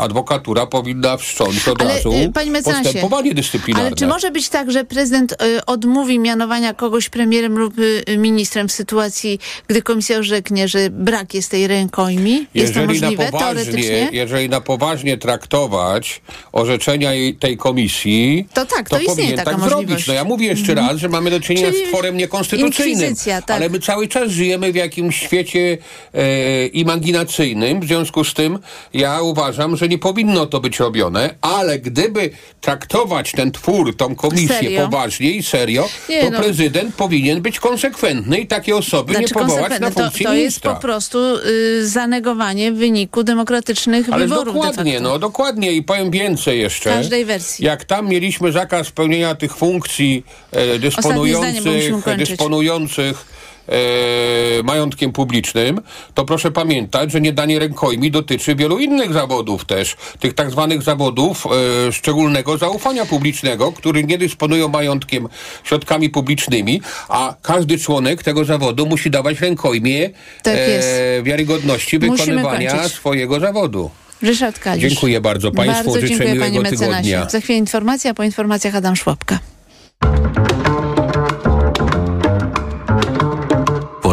adwokatura powinna wszcząć od Ale, razu y, postępowanie dyscyplinarne. Ale czy może być tak, że prezydent y, odmówi mianowania kogoś premierem lub y, ministrem w sytuacji, gdy komisja orzeknie, że brak jest tej rękojmi? Jest to Jeżeli możliwe na poważnie, jeżeli na poważnie traktować orzeczenia tej komisji, To tak, to istnieje powinien taka tak możliwość. zrobić. No ja mówię jeszcze Mhm. raz, że mamy do czynienia Czyli z tworem niekonstytucyjnym, tak. ale my cały czas żyjemy w jakimś świecie e, imaginacyjnym, w związku z tym ja uważam, że nie powinno to być robione, ale gdyby traktować ten twór, tą komisję Serio? poważnie i serio, Nie, to no. prezydent powinien być konsekwentny i takie osoby nie powołać na konsekwentne. to, funkcję to jest po prostu y, zanegowanie wyniku demokratycznych Ale wyborów. dokładnie, no dokładnie i powiem więcej jeszcze. Każdej wersji. Jak tam mieliśmy zakaz pełnienia tych funkcji e, zdanie, dysponujących, kończyć. dysponujących e, majątkiem publicznym, to proszę pamiętać, że niedanie rękojmi dotyczy wielu innych zawodów też. Tych tak zwanych zawodów e, szczególnego zaufania publicznego, które nie dysponują majątkiem, środkami publicznymi, a każdy członek tego zawodu musi dawać rękojmie Tak e, wiarygodności wykonywania swojego zawodu. Ryszard Kalisz. Dziękuję bardzo Państwu. Bardzo Życzę dziękuję, miłego panie mecenasie. tygodnia. Za chwilę informacja, a po informacjach Adam Szłapka.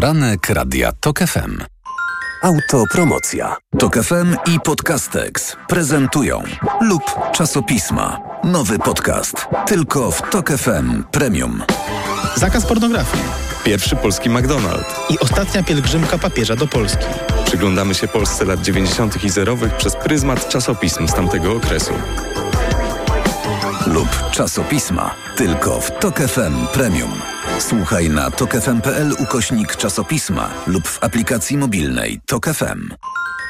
Poranek Radia TOK FM. Autopromocja. TOK FM i Podcastex prezentują lub czasopisma. Nowy podcast. Tylko w TOK FM Premium. Zakaz pornografii. Pierwszy polski McDonald's. I ostatnia pielgrzymka papieża do Polski. Przyglądamy się Polsce lat 90. i zerowych przez pryzmat czasopism z tamtego okresu. Lub czasopisma. Tylko w TOK FM Premium. Słuchaj na tokefm.pl ukośnik czasopisma lub w aplikacji mobilnej TOK FM.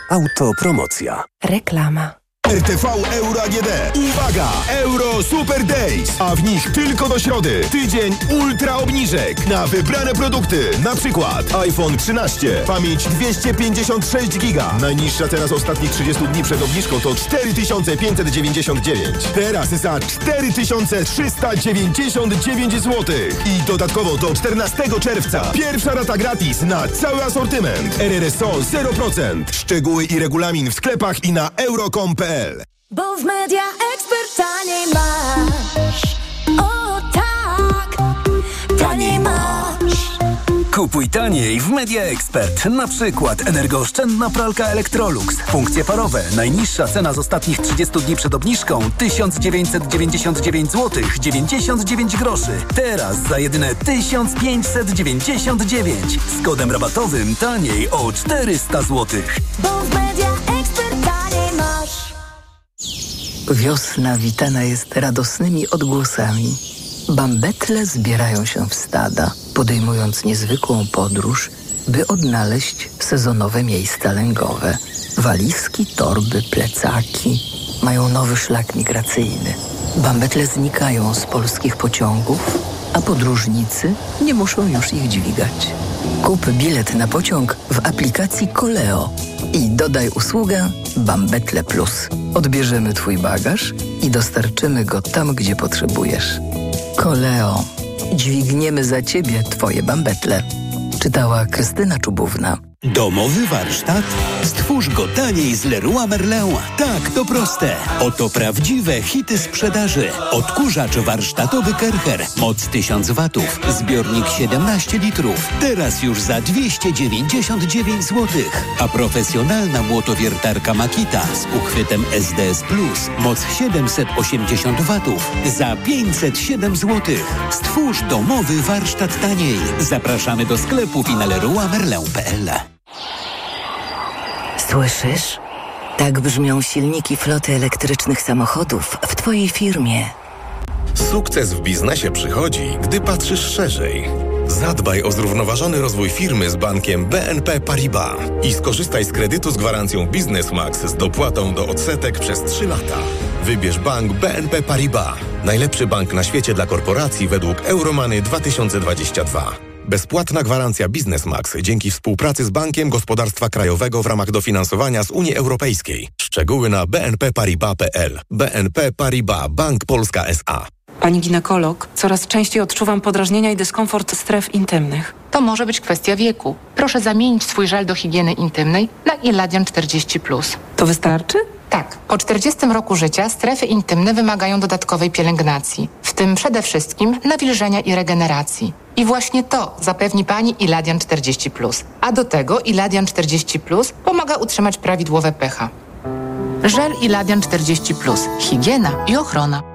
Autopromocja. Reklama. RTV Euro AGD. Uwaga! Euro Super Days, a w nich tylko do środy. Tydzień ultra obniżek na wybrane produkty. Na przykład iPhone 13, pamięć 256 giga. Najniższa cena z ostatnich 30 dni przed obniżką to 4599. Teraz za 4399 zł. I dodatkowo do 14 czerwca. Pierwsza rata gratis na cały asortyment. RRSO 0%. Szczegóły i regulamin w sklepach i na euro.com.pl. Bo w media ekspert taniej masz. O tak, taniej masz. Kupuj taniej w Media Expert. Na przykład energooszczędna pralka Electrolux. Funkcje parowe. Najniższa cena z ostatnich 30 dni przed obniżką 1999 zł 99 groszy. Teraz za jedyne 1599. Z kodem rabatowym taniej o 400 zł. Wiosna witana jest radosnymi odgłosami. Bambetle zbierają się w stada, podejmując niezwykłą podróż, by odnaleźć sezonowe miejsca lęgowe. Walizki, torby, plecaki mają nowy szlak migracyjny. Bambetle znikają z polskich pociągów, a podróżnicy nie muszą już ich dźwigać. Kup bilet na pociąg w aplikacji Koleo i dodaj usługę Bambetle Plus. Odbierzemy Twój bagaż i dostarczymy go tam, gdzie potrzebujesz. Koleo. Dźwigniemy za Ciebie Twoje bambetle. Czytała Krystyna Czubówna. Domowy warsztat? Stwórz go taniej z Leroy Merlin. Tak, to proste. Oto prawdziwe hity sprzedaży. Odkurzacz warsztatowy Kercher. Moc 1000 watów. Zbiornik 17 litrów. Teraz już za 299 zł. A profesjonalna młotowiertarka Makita z uchwytem SDS Plus. Moc 780 watów. Za 507 zł. Stwórz domowy warsztat taniej. Zapraszamy do sklepów i na leroymerlin.pl. Słyszysz? Tak brzmią silniki floty elektrycznych samochodów w Twojej firmie. Sukces w biznesie przychodzi, gdy patrzysz szerzej. Zadbaj o zrównoważony rozwój firmy z bankiem BNP Paribas i skorzystaj z kredytu z gwarancją Biznes Max z dopłatą do odsetek przez 3 lata. Wybierz bank BNP Paribas. Najlepszy bank na świecie dla korporacji według Euromany 2022. Bezpłatna gwarancja Biznesmax dzięki współpracy z Bankiem Gospodarstwa Krajowego w ramach dofinansowania z Unii Europejskiej. Szczegóły na bnpparibas.pl. BNP Paribas Bank Polska S.A. Pani ginekolog, coraz częściej odczuwam podrażnienia i dyskomfort stref intymnych. To może być kwestia wieku. Proszę zamienić swój żel do higieny intymnej na Iladian 40+. To wystarczy? Tak. Po 40 roku życia strefy intymne wymagają dodatkowej pielęgnacji, w tym przede wszystkim nawilżenia i regeneracji. I właśnie to zapewni Pani Iladian 40+. A do tego Iladian 40+, pomaga utrzymać prawidłowe pH. Żel Iladian 40+. Higiena i ochrona.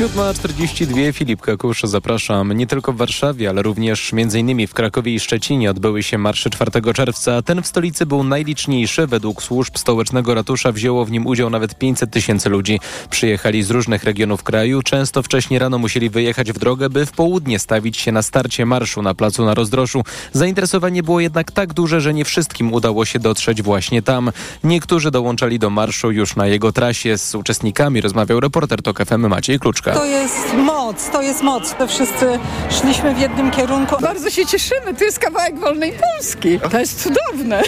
7.42 Filip Kakusz, zapraszam. Nie tylko w Warszawie, ale również m.in. w Krakowie i Szczecinie odbyły się marsze 4 czerwca. Ten w stolicy był najliczniejszy. Według służb stołecznego ratusza wzięło w nim udział nawet 500 tysięcy ludzi. Przyjechali z różnych regionów kraju. Często wcześniej rano musieli wyjechać w drogę, by w południe stawić się na starcie marszu na placu na rozdroszu. Zainteresowanie było jednak tak duże, że nie wszystkim udało się dotrzeć właśnie tam. Niektórzy dołączali do marszu już na jego trasie. Z uczestnikami rozmawiał reporter TOK FM Maciej Kluczka. To jest moc, to jest moc. To wszyscy szliśmy w jednym kierunku. Bardzo się cieszymy, to jest kawałek wolnej Polski. To jest cudowne.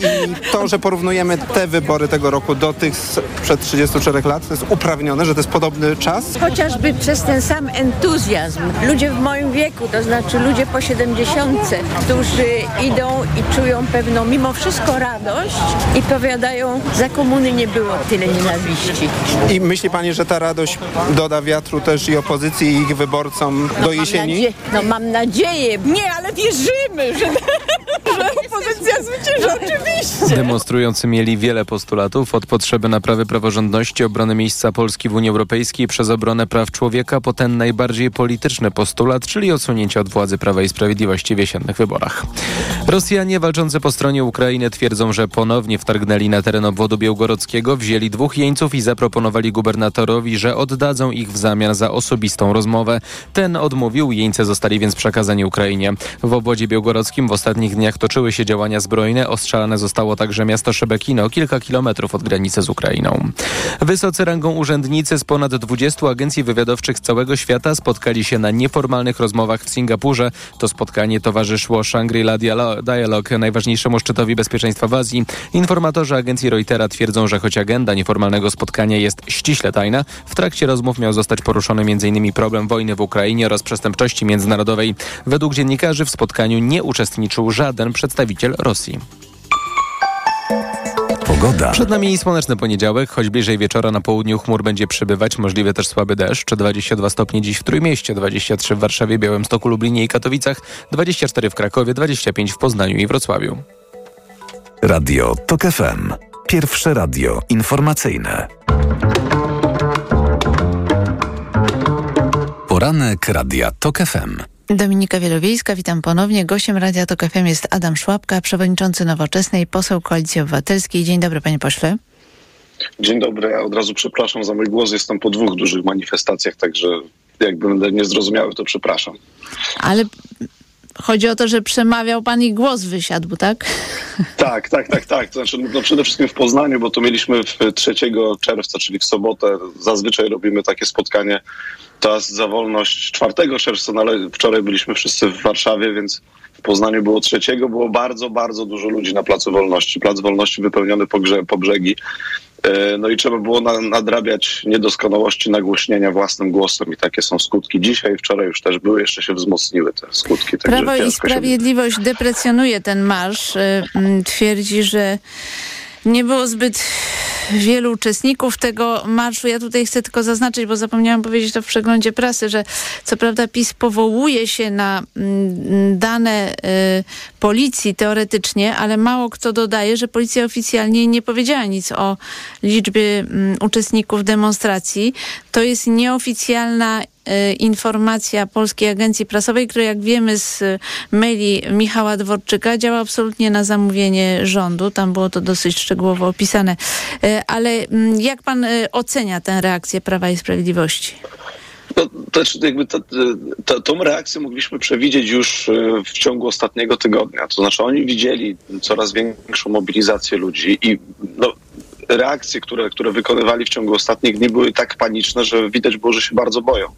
I to, że porównujemy te wybory tego roku do tych sprzed 34 lat, to jest uprawnione, że to jest podobny czas. Chociażby przez ten sam entuzjazm. Ludzie w moim wieku, to znaczy ludzie po 70, którzy idą i czują pewną mimo wszystko radość i powiadają, za komuny nie było tyle nienawiści. I myśli pani, że ta radość doda wiatru też i opozycji i ich wyborcom do jesieni? Mam nadzie- no mam nadzieję. Nie, ale wierzymy, że oczywiście. Demonstrujący mieli wiele postulatów, od potrzeby naprawy praworządności, obrony miejsca Polski w Unii Europejskiej przez obronę praw człowieka, po ten najbardziej polityczny postulat, czyli odsunięcie od władzy Prawa i Sprawiedliwości w jesiennych wyborach. Rosjanie walczący po stronie Ukrainy twierdzą, że ponownie wtargnęli na teren obwodu białgorodzkiego, wzięli dwóch jeńców i zaproponowali gubernatorowi, że oddadzą ich w zamian za osobistą rozmowę. Ten odmówił, jeńce zostali więc przekazani Ukrainie. W obwodzie białgorodzkim w ostatnich dniach toczyły się działania zbrojne, ostrzelane zostało także miasto Szebekino, kilka kilometrów od granicy z Ukrainą. Wysocy rangą urzędnicy z ponad 20 agencji wywiadowczych z całego świata spotkali się na nieformalnych rozmowach w Singapurze. To spotkanie towarzyszyło Shangri-La Dialo- Dialogue, najważniejszemu szczytowi bezpieczeństwa w Azji. Informatorzy agencji Reutera twierdzą, że choć agenda nieformalnego spotkania jest ściśle tajna, w trakcie rozmów miał zostać poruszony m.in. problem wojny w Ukrainie oraz przestępczości międzynarodowej. Według dziennikarzy w spotkaniu nie uczestniczył żaden przedstawiciel Rosji. Pogoda. Przed nami słoneczny poniedziałek, choć bliżej wieczora na południu chmur będzie przybywać, możliwy też słaby deszcz. 22 stopnie dziś w Trójmieście, 23 w Warszawie, Białymstoku, Lublinie i Katowicach, 24 w Krakowie, 25 w Poznaniu i Wrocławiu. Radio TOK FM. Pierwsze radio informacyjne. Poranek Radia TOK FM. Dominika Wielowiejska, witam ponownie. Gościem Radia Tok FM jest Adam Szłapka, przewodniczący Nowoczesnej, poseł Koalicji Obywatelskiej. Dzień dobry, panie pośle. Dzień dobry, ja od razu przepraszam za mój głos. Jestem po dwóch dużych manifestacjach, także jak będę niezrozumiały, to przepraszam. Ale chodzi o to, że przemawiał pan i głos wysiadł, tak? [LAUGHS] Tak, tak, tak, tak. To znaczy, no przede wszystkim w Poznaniu, bo to mieliśmy w 3 czerwca, czyli w sobotę. Zazwyczaj robimy takie spotkanie teraz za wolność 4 czerwca, no ale wczoraj byliśmy wszyscy w Warszawie, więc w Poznaniu było trzeciego. Było bardzo, bardzo dużo ludzi na Placu Wolności. Plac Wolności wypełniony po, grze, po brzegi. E, No i trzeba było na, nadrabiać niedoskonałości nagłośnienia własnym głosem i takie są skutki. Dzisiaj wczoraj już też były, jeszcze się wzmocniły te skutki. Prawo i ciężko się Sprawiedliwość deprecjonuje ten marsz. mm, Twierdzi, że nie było zbyt wielu uczestników tego marszu. Ja tutaj chcę tylko zaznaczyć, bo zapomniałam powiedzieć to w przeglądzie prasy, że co prawda PiS powołuje się na mm, dane y, policji teoretycznie, ale mało kto dodaje, że policja oficjalnie nie powiedziała nic o liczbie mm, uczestników demonstracji. To jest nieoficjalna informacja Polskiej Agencji Prasowej, która jak wiemy z y, maili Michała Dworczyka działa absolutnie na zamówienie rządu. Tam było to dosyć szczegółowo opisane. Y, Ale mm, jak pan y, ocenia tę reakcję Prawa i Sprawiedliwości? No, też jakby to, to, tą reakcję mogliśmy przewidzieć już w ciągu ostatniego tygodnia. To znaczy oni widzieli coraz większą mobilizację ludzi i no, reakcje, które, które wykonywali w ciągu ostatnich dni były tak paniczne, że widać było, że się bardzo boją.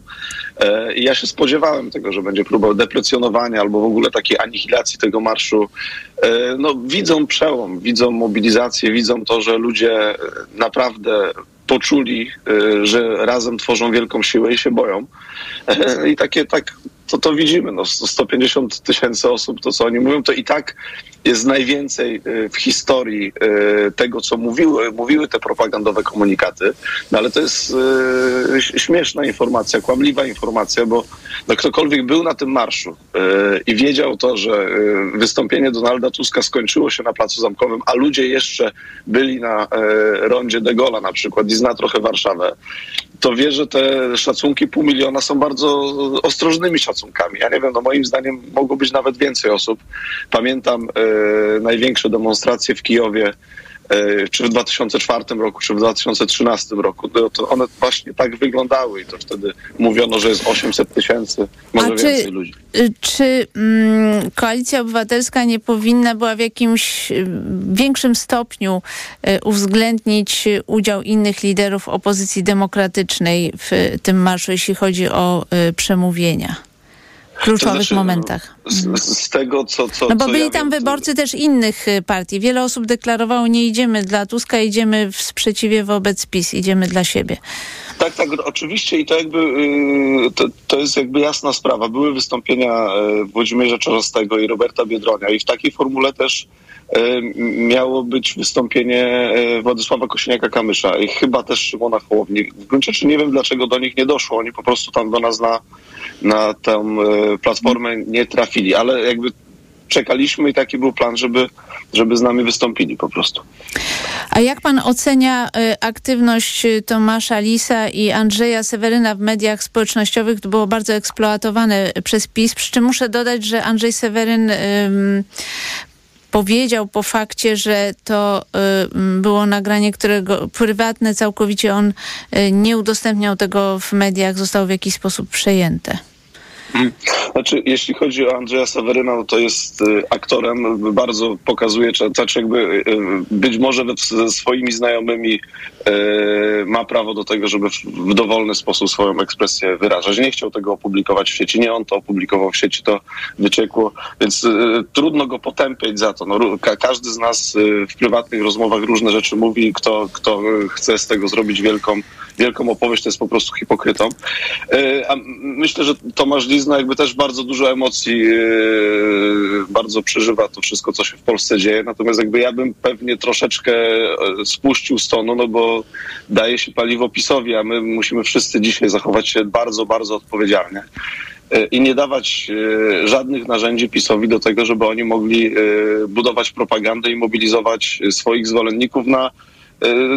E, I ja się spodziewałem tego, że będzie próba deprecjonowania albo w ogóle takiej anihilacji tego marszu. E, No, widzą przełom, widzą mobilizację, widzą to, że ludzie e, naprawdę poczuli, że razem tworzą wielką siłę i się boją. I takie, tak, to, to widzimy. No, 150 tysięcy osób, to co oni mówią, to i tak jest najwięcej e, w historii e, tego, co mówiły, mówiły te propagandowe komunikaty. No, ale to jest ś- śmieszna informacja, kłamliwa informacja, bo no, ktokolwiek był na tym marszu i wiedział to, że wystąpienie Donalda Tuska skończyło się na Placu Zamkowym, a ludzie jeszcze byli na rondzie de Gaulle'a na przykład i zna trochę Warszawę, to wie, że te szacunki pół miliona są bardzo ostrożnymi szacunkami. Ja nie wiem, no moim zdaniem mogło być nawet więcej osób. Pamiętam największe demonstracje w Kijowie e, czy w 2004 roku, czy w 2013 roku. To, to one właśnie tak wyglądały i to wtedy mówiono, że jest 800 tysięcy, może A czy- więcej ludzi. Y, Czy mm, Koalicja Obywatelska nie powinna była w jakimś y, większym stopniu y, uwzględnić udział innych liderów opozycji demokratycznej w tym marszu, jeśli chodzi o przemówienia? Kluczowych znaczy, momentach. Z, z tego, co, co No bo co byli ja tam wiem, wyborcy też innych y, partii. Wiele osób deklarowało, nie idziemy dla Tuska, idziemy w sprzeciwie wobec PiS, idziemy dla siebie. Tak, tak, oczywiście i to jakby y, to, to jest jakby jasna sprawa. Były wystąpienia y, Włodzimierza Czarzastego i Roberta Biedronia i w takiej formule też miało być wystąpienie Władysława Kosiniaka-Kamysza i chyba też Szymona Hołowni. W gruncie rzeczy nie wiem, dlaczego do nich nie doszło. Oni po prostu tam do nas na, na tę y, platformę nie trafili, ale jakby czekaliśmy i taki był plan, żeby, żeby z nami wystąpili po prostu. A jak pan ocenia y, aktywność y, Tomasza Lisa i Andrzeja Seweryna w mediach społecznościowych? To było bardzo eksploatowane przez PiS, przy czym muszę dodać, że Andrzej Seweryn ym, powiedział po fakcie, że to ym, było nagranie, którego prywatne całkowicie on y, nie udostępniał tego w mediach, zostało w jakiś sposób przejęte. Znaczy, jeśli chodzi o Andrzeja Seweryna, no to jest y, aktorem, bardzo pokazuje, czy, znaczy jakby y, być może ze swoimi znajomymi y, ma prawo do tego, żeby w, dowolny sposób swoją ekspresję wyrażać. Nie chciał tego opublikować w sieci, nie on to opublikował w sieci, to wyciekło, więc y, trudno go potępiać za to. No, każdy z nas y, w prywatnych rozmowach różne rzeczy mówi, kto, kto y, chce z tego zrobić wielką, wielką opowieść, to jest po prostu hipokrytą. Y, A myślę, że Tomasz Lizna jakby też bardzo dużo emocji y, bardzo przeżywa to wszystko, co się w Polsce dzieje. Natomiast jakby ja bym pewnie troszeczkę e, spuścił z tonu, no bo daje się paliwo PiSowi, a my musimy wszyscy dzisiaj zachować się bardzo, bardzo odpowiedzialnie e, i nie dawać e, żadnych narzędzi PiSowi do tego, żeby oni mogli budować propagandę i mobilizować swoich zwolenników na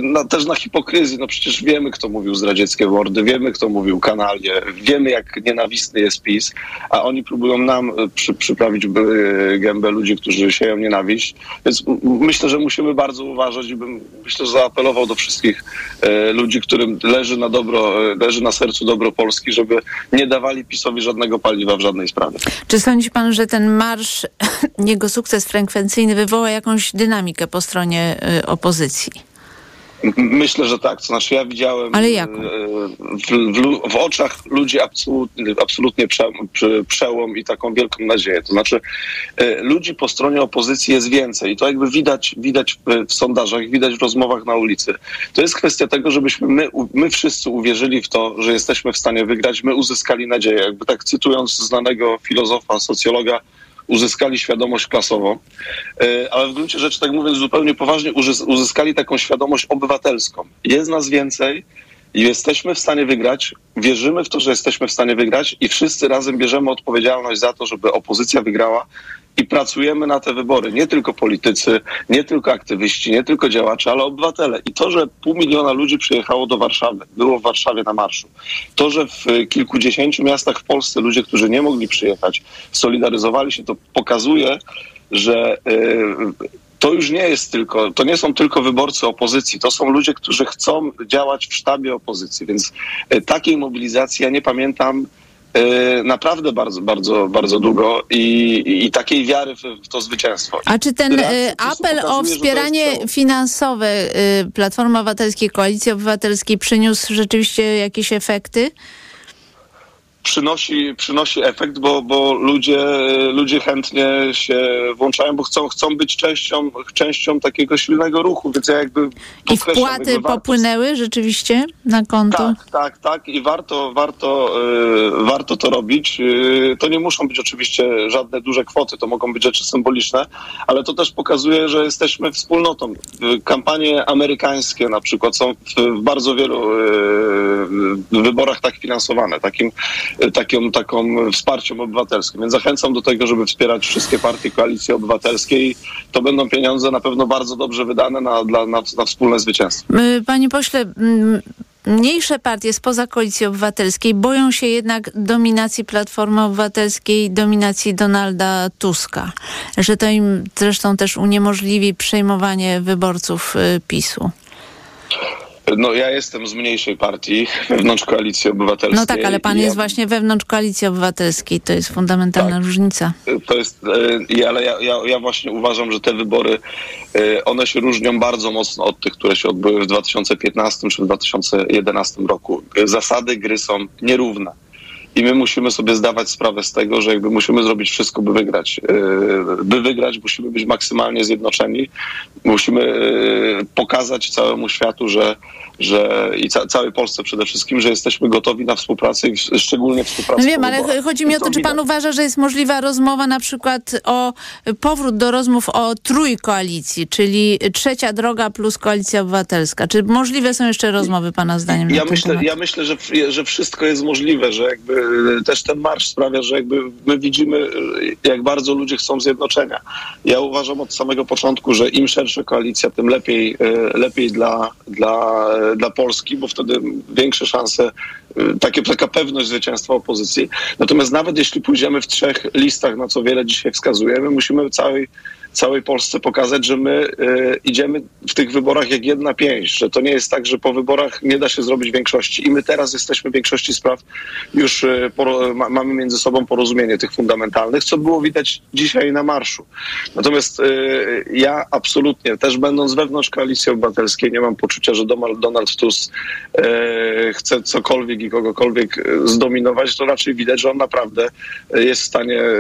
na, też na hipokryzji. No przecież wiemy, kto mówił zdradzieckie wordy, wiemy, kto mówił kanalie, wiemy, jak nienawistny jest PiS, a oni próbują nam e, przy, przyprawić e, gębę ludzi, którzy sieją nienawiść. Więc myślę, że musimy bardzo uważać i bym myślę, że zaapelował do wszystkich ludzi, którym leży na dobro, leży na sercu dobro Polski, żeby nie dawali PiSowi żadnego paliwa w żadnej sprawie. Czy sądzi pan, że ten marsz, [LAUGHS] jego sukces frekwencyjny wywoła jakąś dynamikę po stronie y, opozycji? Myślę, że tak. To znaczy ja widziałem Ale e, jaką? w, w, w oczach ludzi absolutnie, absolutnie prze, prze, przełom i taką wielką nadzieję. To znaczy e, ludzi po stronie opozycji jest więcej i to jakby widać, widać w, sondażach, widać w rozmowach na ulicy. To jest kwestia tego, żebyśmy my, my wszyscy uwierzyli w to, że jesteśmy w stanie wygrać. My uzyskali nadzieję. Jakby tak cytując znanego filozofa, socjologa, uzyskali świadomość klasową, E, ale w gruncie rzeczy, tak mówiąc zupełnie poważnie, uzys- uzyskali taką świadomość obywatelską. Jest nas więcej i jesteśmy w stanie wygrać, wierzymy w to, że jesteśmy w stanie wygrać i wszyscy razem bierzemy odpowiedzialność za to, żeby opozycja wygrała i pracujemy na te wybory. Nie tylko politycy, nie tylko aktywiści, nie tylko działacze, ale obywatele. I to, że pół miliona ludzi przyjechało do Warszawy, było w Warszawie na marszu, to, że w y, kilkudziesięciu miastach w Polsce ludzie, którzy nie mogli przyjechać, solidaryzowali się, to pokazuje, że y, to już nie jest tylko, to nie są tylko wyborcy opozycji, to są ludzie, którzy chcą działać w sztabie opozycji, więc e, takiej mobilizacji ja nie pamiętam naprawdę bardzo, bardzo, bardzo długo i, i takiej wiary w, w to zwycięstwo. A czy ten Reakcja y, apel o pokazuje, to wspieranie jest finansowe y, Platformy Obywatelskiej, Koalicji Obywatelskiej przyniósł rzeczywiście jakieś efekty? Przynosi, przynosi efekt, bo, bo ludzie, ludzie chętnie się włączają, bo chcą, chcą być częścią, częścią takiego silnego ruchu, więc ja jakby I wpłaty popłynęły rzeczywiście na konto? Tak, tak, tak i warto, warto, y, warto to robić. Y, to nie muszą być oczywiście żadne duże kwoty, to mogą być rzeczy symboliczne, ale to też pokazuje, że jesteśmy wspólnotą. Y, Kampanie amerykańskie na przykład są w, w bardzo wielu y, wyborach tak finansowane, takim, taką, taką wsparciem obywatelskim. Więc zachęcam do tego, żeby wspierać wszystkie partie koalicji obywatelskiej. To będą pieniądze na pewno bardzo dobrze wydane na, dla, na, na wspólne zwycięstwo. Y, Panie pośle, mniejsze partie spoza Koalicji Obywatelskiej boją się jednak dominacji Platformy Obywatelskiej, dominacji Donalda Tuska, że to im zresztą też uniemożliwi przejmowanie wyborców y, PiSu. No ja jestem z mniejszej partii wewnątrz koalicji obywatelskiej. No tak, ale pan I ja- jest właśnie wewnątrz Koalicji Obywatelskiej, to jest fundamentalna różnica. To jest, e, ale ja, ja, ja właśnie uważam, że te wybory, e, one się różnią bardzo mocno od tych, które się odbyły w 2015 czy w 2011 roku. Zasady gry są nierówne. I my musimy sobie zdawać sprawę z tego, że jakby musimy zrobić wszystko, by wygrać. E, By wygrać, musimy być maksymalnie zjednoczeni. Musimy e, pokazać całemu światu, że, że i ca całej Polsce przede wszystkim, że jesteśmy gotowi na współpracę i szczególnie współpracę. No wiem, ale chodzi mi o to, czy pan uważa, że jest możliwa rozmowa na przykład o powrót do rozmów o trójkoalicji, czyli trzecia droga plus koalicja obywatelska. Czy możliwe są jeszcze rozmowy pana zdaniem Ja myślę, temat? ja myślę że, że wszystko jest możliwe, że jakby też ten marsz sprawia, że jakby my widzimy, jak bardzo ludzie chcą zjednoczenia. Ja uważam od samego początku, że im szersza koalicja, tym lepiej, e, lepiej dla, dla, dla Polski, bo wtedy większe szanse, takie, taka pewność zwycięstwa opozycji. Natomiast nawet jeśli pójdziemy w trzech listach, na co wiele dzisiaj wskazuje, my musimy całej całej Polsce pokazać, że my e, idziemy w tych wyborach jak jedna pięść, że to nie jest tak, że po wyborach nie da się zrobić większości i my teraz jesteśmy w większości spraw już e, poro, ma, mamy między sobą porozumienie tych fundamentalnych, co było widać dzisiaj na marszu. Natomiast e, ja absolutnie, też będąc wewnątrz Koalicji Obywatelskiej, nie mam poczucia, że Donald, Donald Tusk e, chce cokolwiek i kogokolwiek e, zdominować, to raczej widać, że on naprawdę e, jest w stanie e,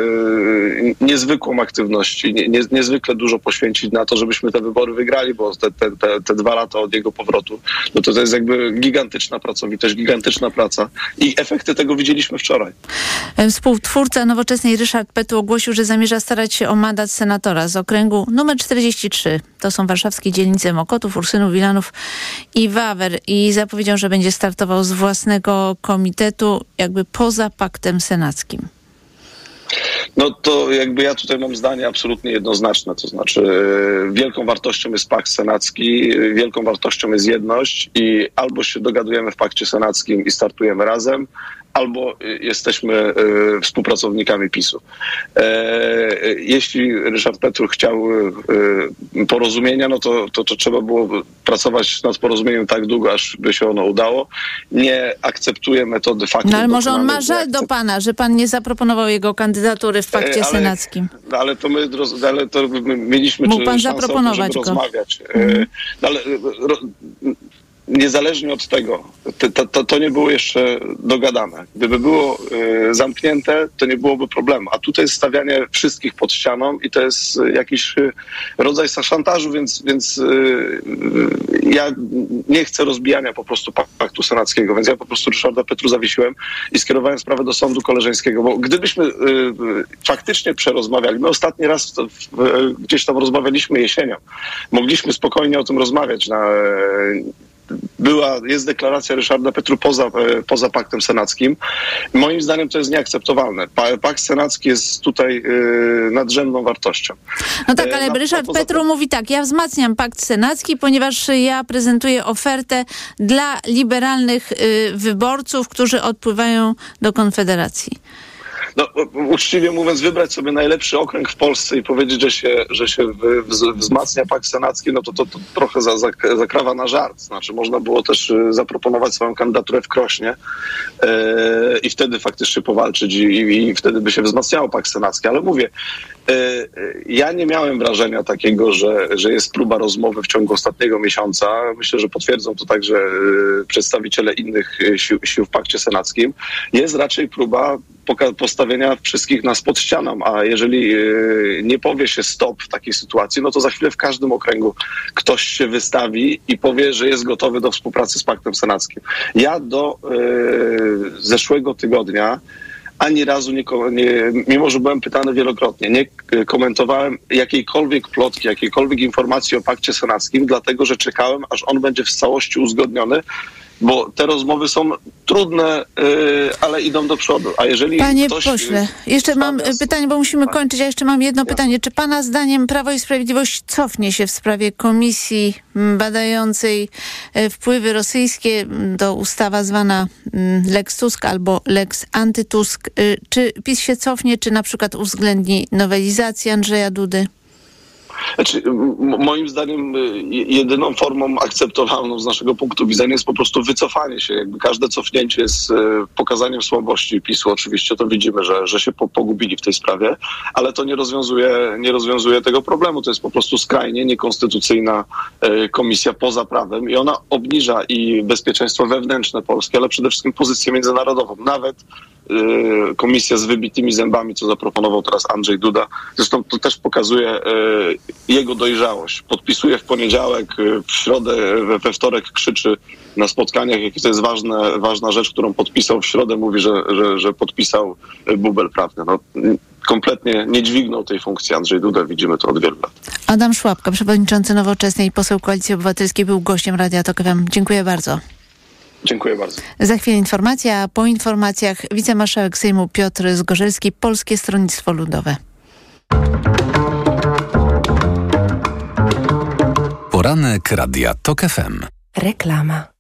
niezwykłą aktywność nie, nie, niezwykle dużo poświęcić na to, żebyśmy te wybory wygrali, bo te, te, te, te dwa lata od jego powrotu, no to to jest jakby gigantyczna pracowitość, gigantyczna praca i efekty tego widzieliśmy wczoraj. E, Współtwórca Nowoczesnej Ryszard Petru ogłosił, że zamierza starać się o mandat senatora z okręgu numer 43. To są warszawskie dzielnice Mokotów, Ursynów, Wilanów i Wawer. I zapowiedział, że będzie startował z własnego komitetu, jakby poza paktem senackim. No to jakby ja tutaj mam zdanie absolutnie jednoznaczne, to znaczy e, wielką wartością jest pakt senacki, e, wielką wartością jest jedność i albo się dogadujemy w pakcie senackim i startujemy razem, albo jesteśmy e, współpracownikami PiSu. E, jeśli Ryszard Petru chciał e, porozumienia, no to, to, to trzeba było pracować nad porozumieniem tak długo, aż by się ono udało. Nie akceptuję metody faktu. No ale może on ma żal do pana, że pan nie zaproponował jego kandydatury w pakcie ale- senackim. No, ale to my ale to my mieliśmy Mógł pan szansę, zaproponować go. rozmawiać. E, no, ale ro, niezależnie od tego, to, to, to, nie było jeszcze dogadane. Gdyby było e, zamknięte, to nie byłoby problemu. A tutaj jest stawianie wszystkich pod ścianą i to jest e, jakiś e, rodzaj szantażu, więc, więc e, e, ja nie chcę rozbijania po prostu paktu senackiego, więc ja po prostu Ryszarda Petru zawiesiłem i skierowałem sprawę do sądu koleżeńskiego, bo gdybyśmy e, faktycznie przerozmawiali, my ostatni raz gdzieś tam rozmawialiśmy jesienią, mogliśmy spokojnie o tym rozmawiać na była, jest deklaracja Ryszarda Petru poza, e, poza paktem senackim. Moim zdaniem to jest nieakceptowalne. Pa- Pakt senacki jest tutaj e, nadrzędną wartością. No tak, E, ale na- Ryszard poza Petru mówi tak, ja wzmacniam pakt senacki, ponieważ ja prezentuję ofertę dla liberalnych y, wyborców, którzy odpływają do Konfederacji. No, uczciwie mówiąc, wybrać sobie najlepszy okręg w Polsce i powiedzieć, że się, że się wzmacnia pakt senacki, no to to, to trochę za, za, zakrawa na żart. Znaczy można było też y, zaproponować swoją kandydaturę w Krośnie e, i wtedy faktycznie powalczyć i, i, i wtedy by się wzmacniało pakt senacki. Ale mówię, ja nie miałem wrażenia takiego, że, że jest próba rozmowy w ciągu ostatniego miesiąca. Myślę, że potwierdzą to także e, przedstawiciele innych e, sił, sił w pakcie senackim. Jest raczej próba postawienia wszystkich nas pod ścianą, a jeżeli e, nie powie się stop w takiej sytuacji, no to za chwilę w każdym okręgu ktoś się wystawi i powie, że jest gotowy do współpracy z paktem senackim. Ja do e, zeszłego tygodnia ani razu nie, nie, mimo że byłem pytany wielokrotnie, nie komentowałem jakiejkolwiek plotki, jakiejkolwiek informacji o pakcie senackim, dlatego że czekałem, aż on będzie w całości uzgodniony, bo te rozmowy są trudne, yy, ale idą do przodu. A jeżeli Panie ktoś, pośle, jeszcze mam y, pytanie, bo musimy kończyć. Ja jeszcze mam jedno pytanie. Czy Pana zdaniem Prawo i Sprawiedliwość cofnie się w sprawie komisji badającej e, wpływy rosyjskie do ustawa zwana Lex Tusk albo Lex Antytusk? Y, Czy PiS się cofnie, czy na przykład uwzględni nowelizację Andrzeja Dudy? Znaczy, moim zdaniem y, je- jedyną formą akceptowalną z naszego punktu widzenia jest po prostu wycofanie się. Jakby każde cofnięcie jest y, pokazaniem słabości PiSu. Oczywiście to widzimy, że, że się po, pogubili w tej sprawie, ale to nie rozwiązuje, nie rozwiązuje tego problemu. To jest po prostu skrajnie niekonstytucyjna y, komisja poza prawem i ona obniża i bezpieczeństwo wewnętrzne Polski, ale przede wszystkim pozycję międzynarodową. Nawet komisja z wybitymi zębami, co zaproponował teraz Andrzej Duda. Zresztą to też pokazuje y, jego dojrzałość. Podpisuje w poniedziałek, y, w środę, we, wtorek krzyczy na spotkaniach, jakie to jest ważne, ważna rzecz, którą podpisał. W środę mówi, że, że, że podpisał y, bubel prawny. No, y, kompletnie nie dźwignął tej funkcji Andrzej Duda. Widzimy to od wielu lat. Adam Szłapka, przewodniczący Nowoczesnej i poseł Koalicji Obywatelskiej, był gościem Radia Tok FM. Dziękuję bardzo. Dziękuję bardzo. Za chwilę informacja, a po informacjach wicemarszałek Sejmu Piotr Zgorzelski, Polskie Stronnictwo Ludowe. Poranek Radia TOK FM. Reklama.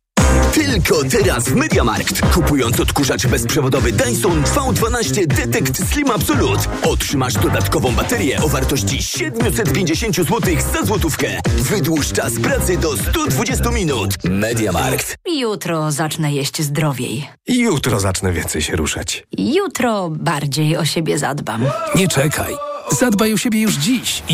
Tylko teraz w Mediamarkt. Kupując odkurzacz bezprzewodowy Dyson V12 Detect Slim Absolute otrzymasz dodatkową baterię o wartości 750 zł za złotówkę. Wydłuż czas pracy do 120 minut. Mediamarkt. Jutro zacznę jeść zdrowiej. Jutro zacznę więcej się ruszać. Jutro bardziej o siebie zadbam. Nie czekaj. Zadbaj o siebie już dziś i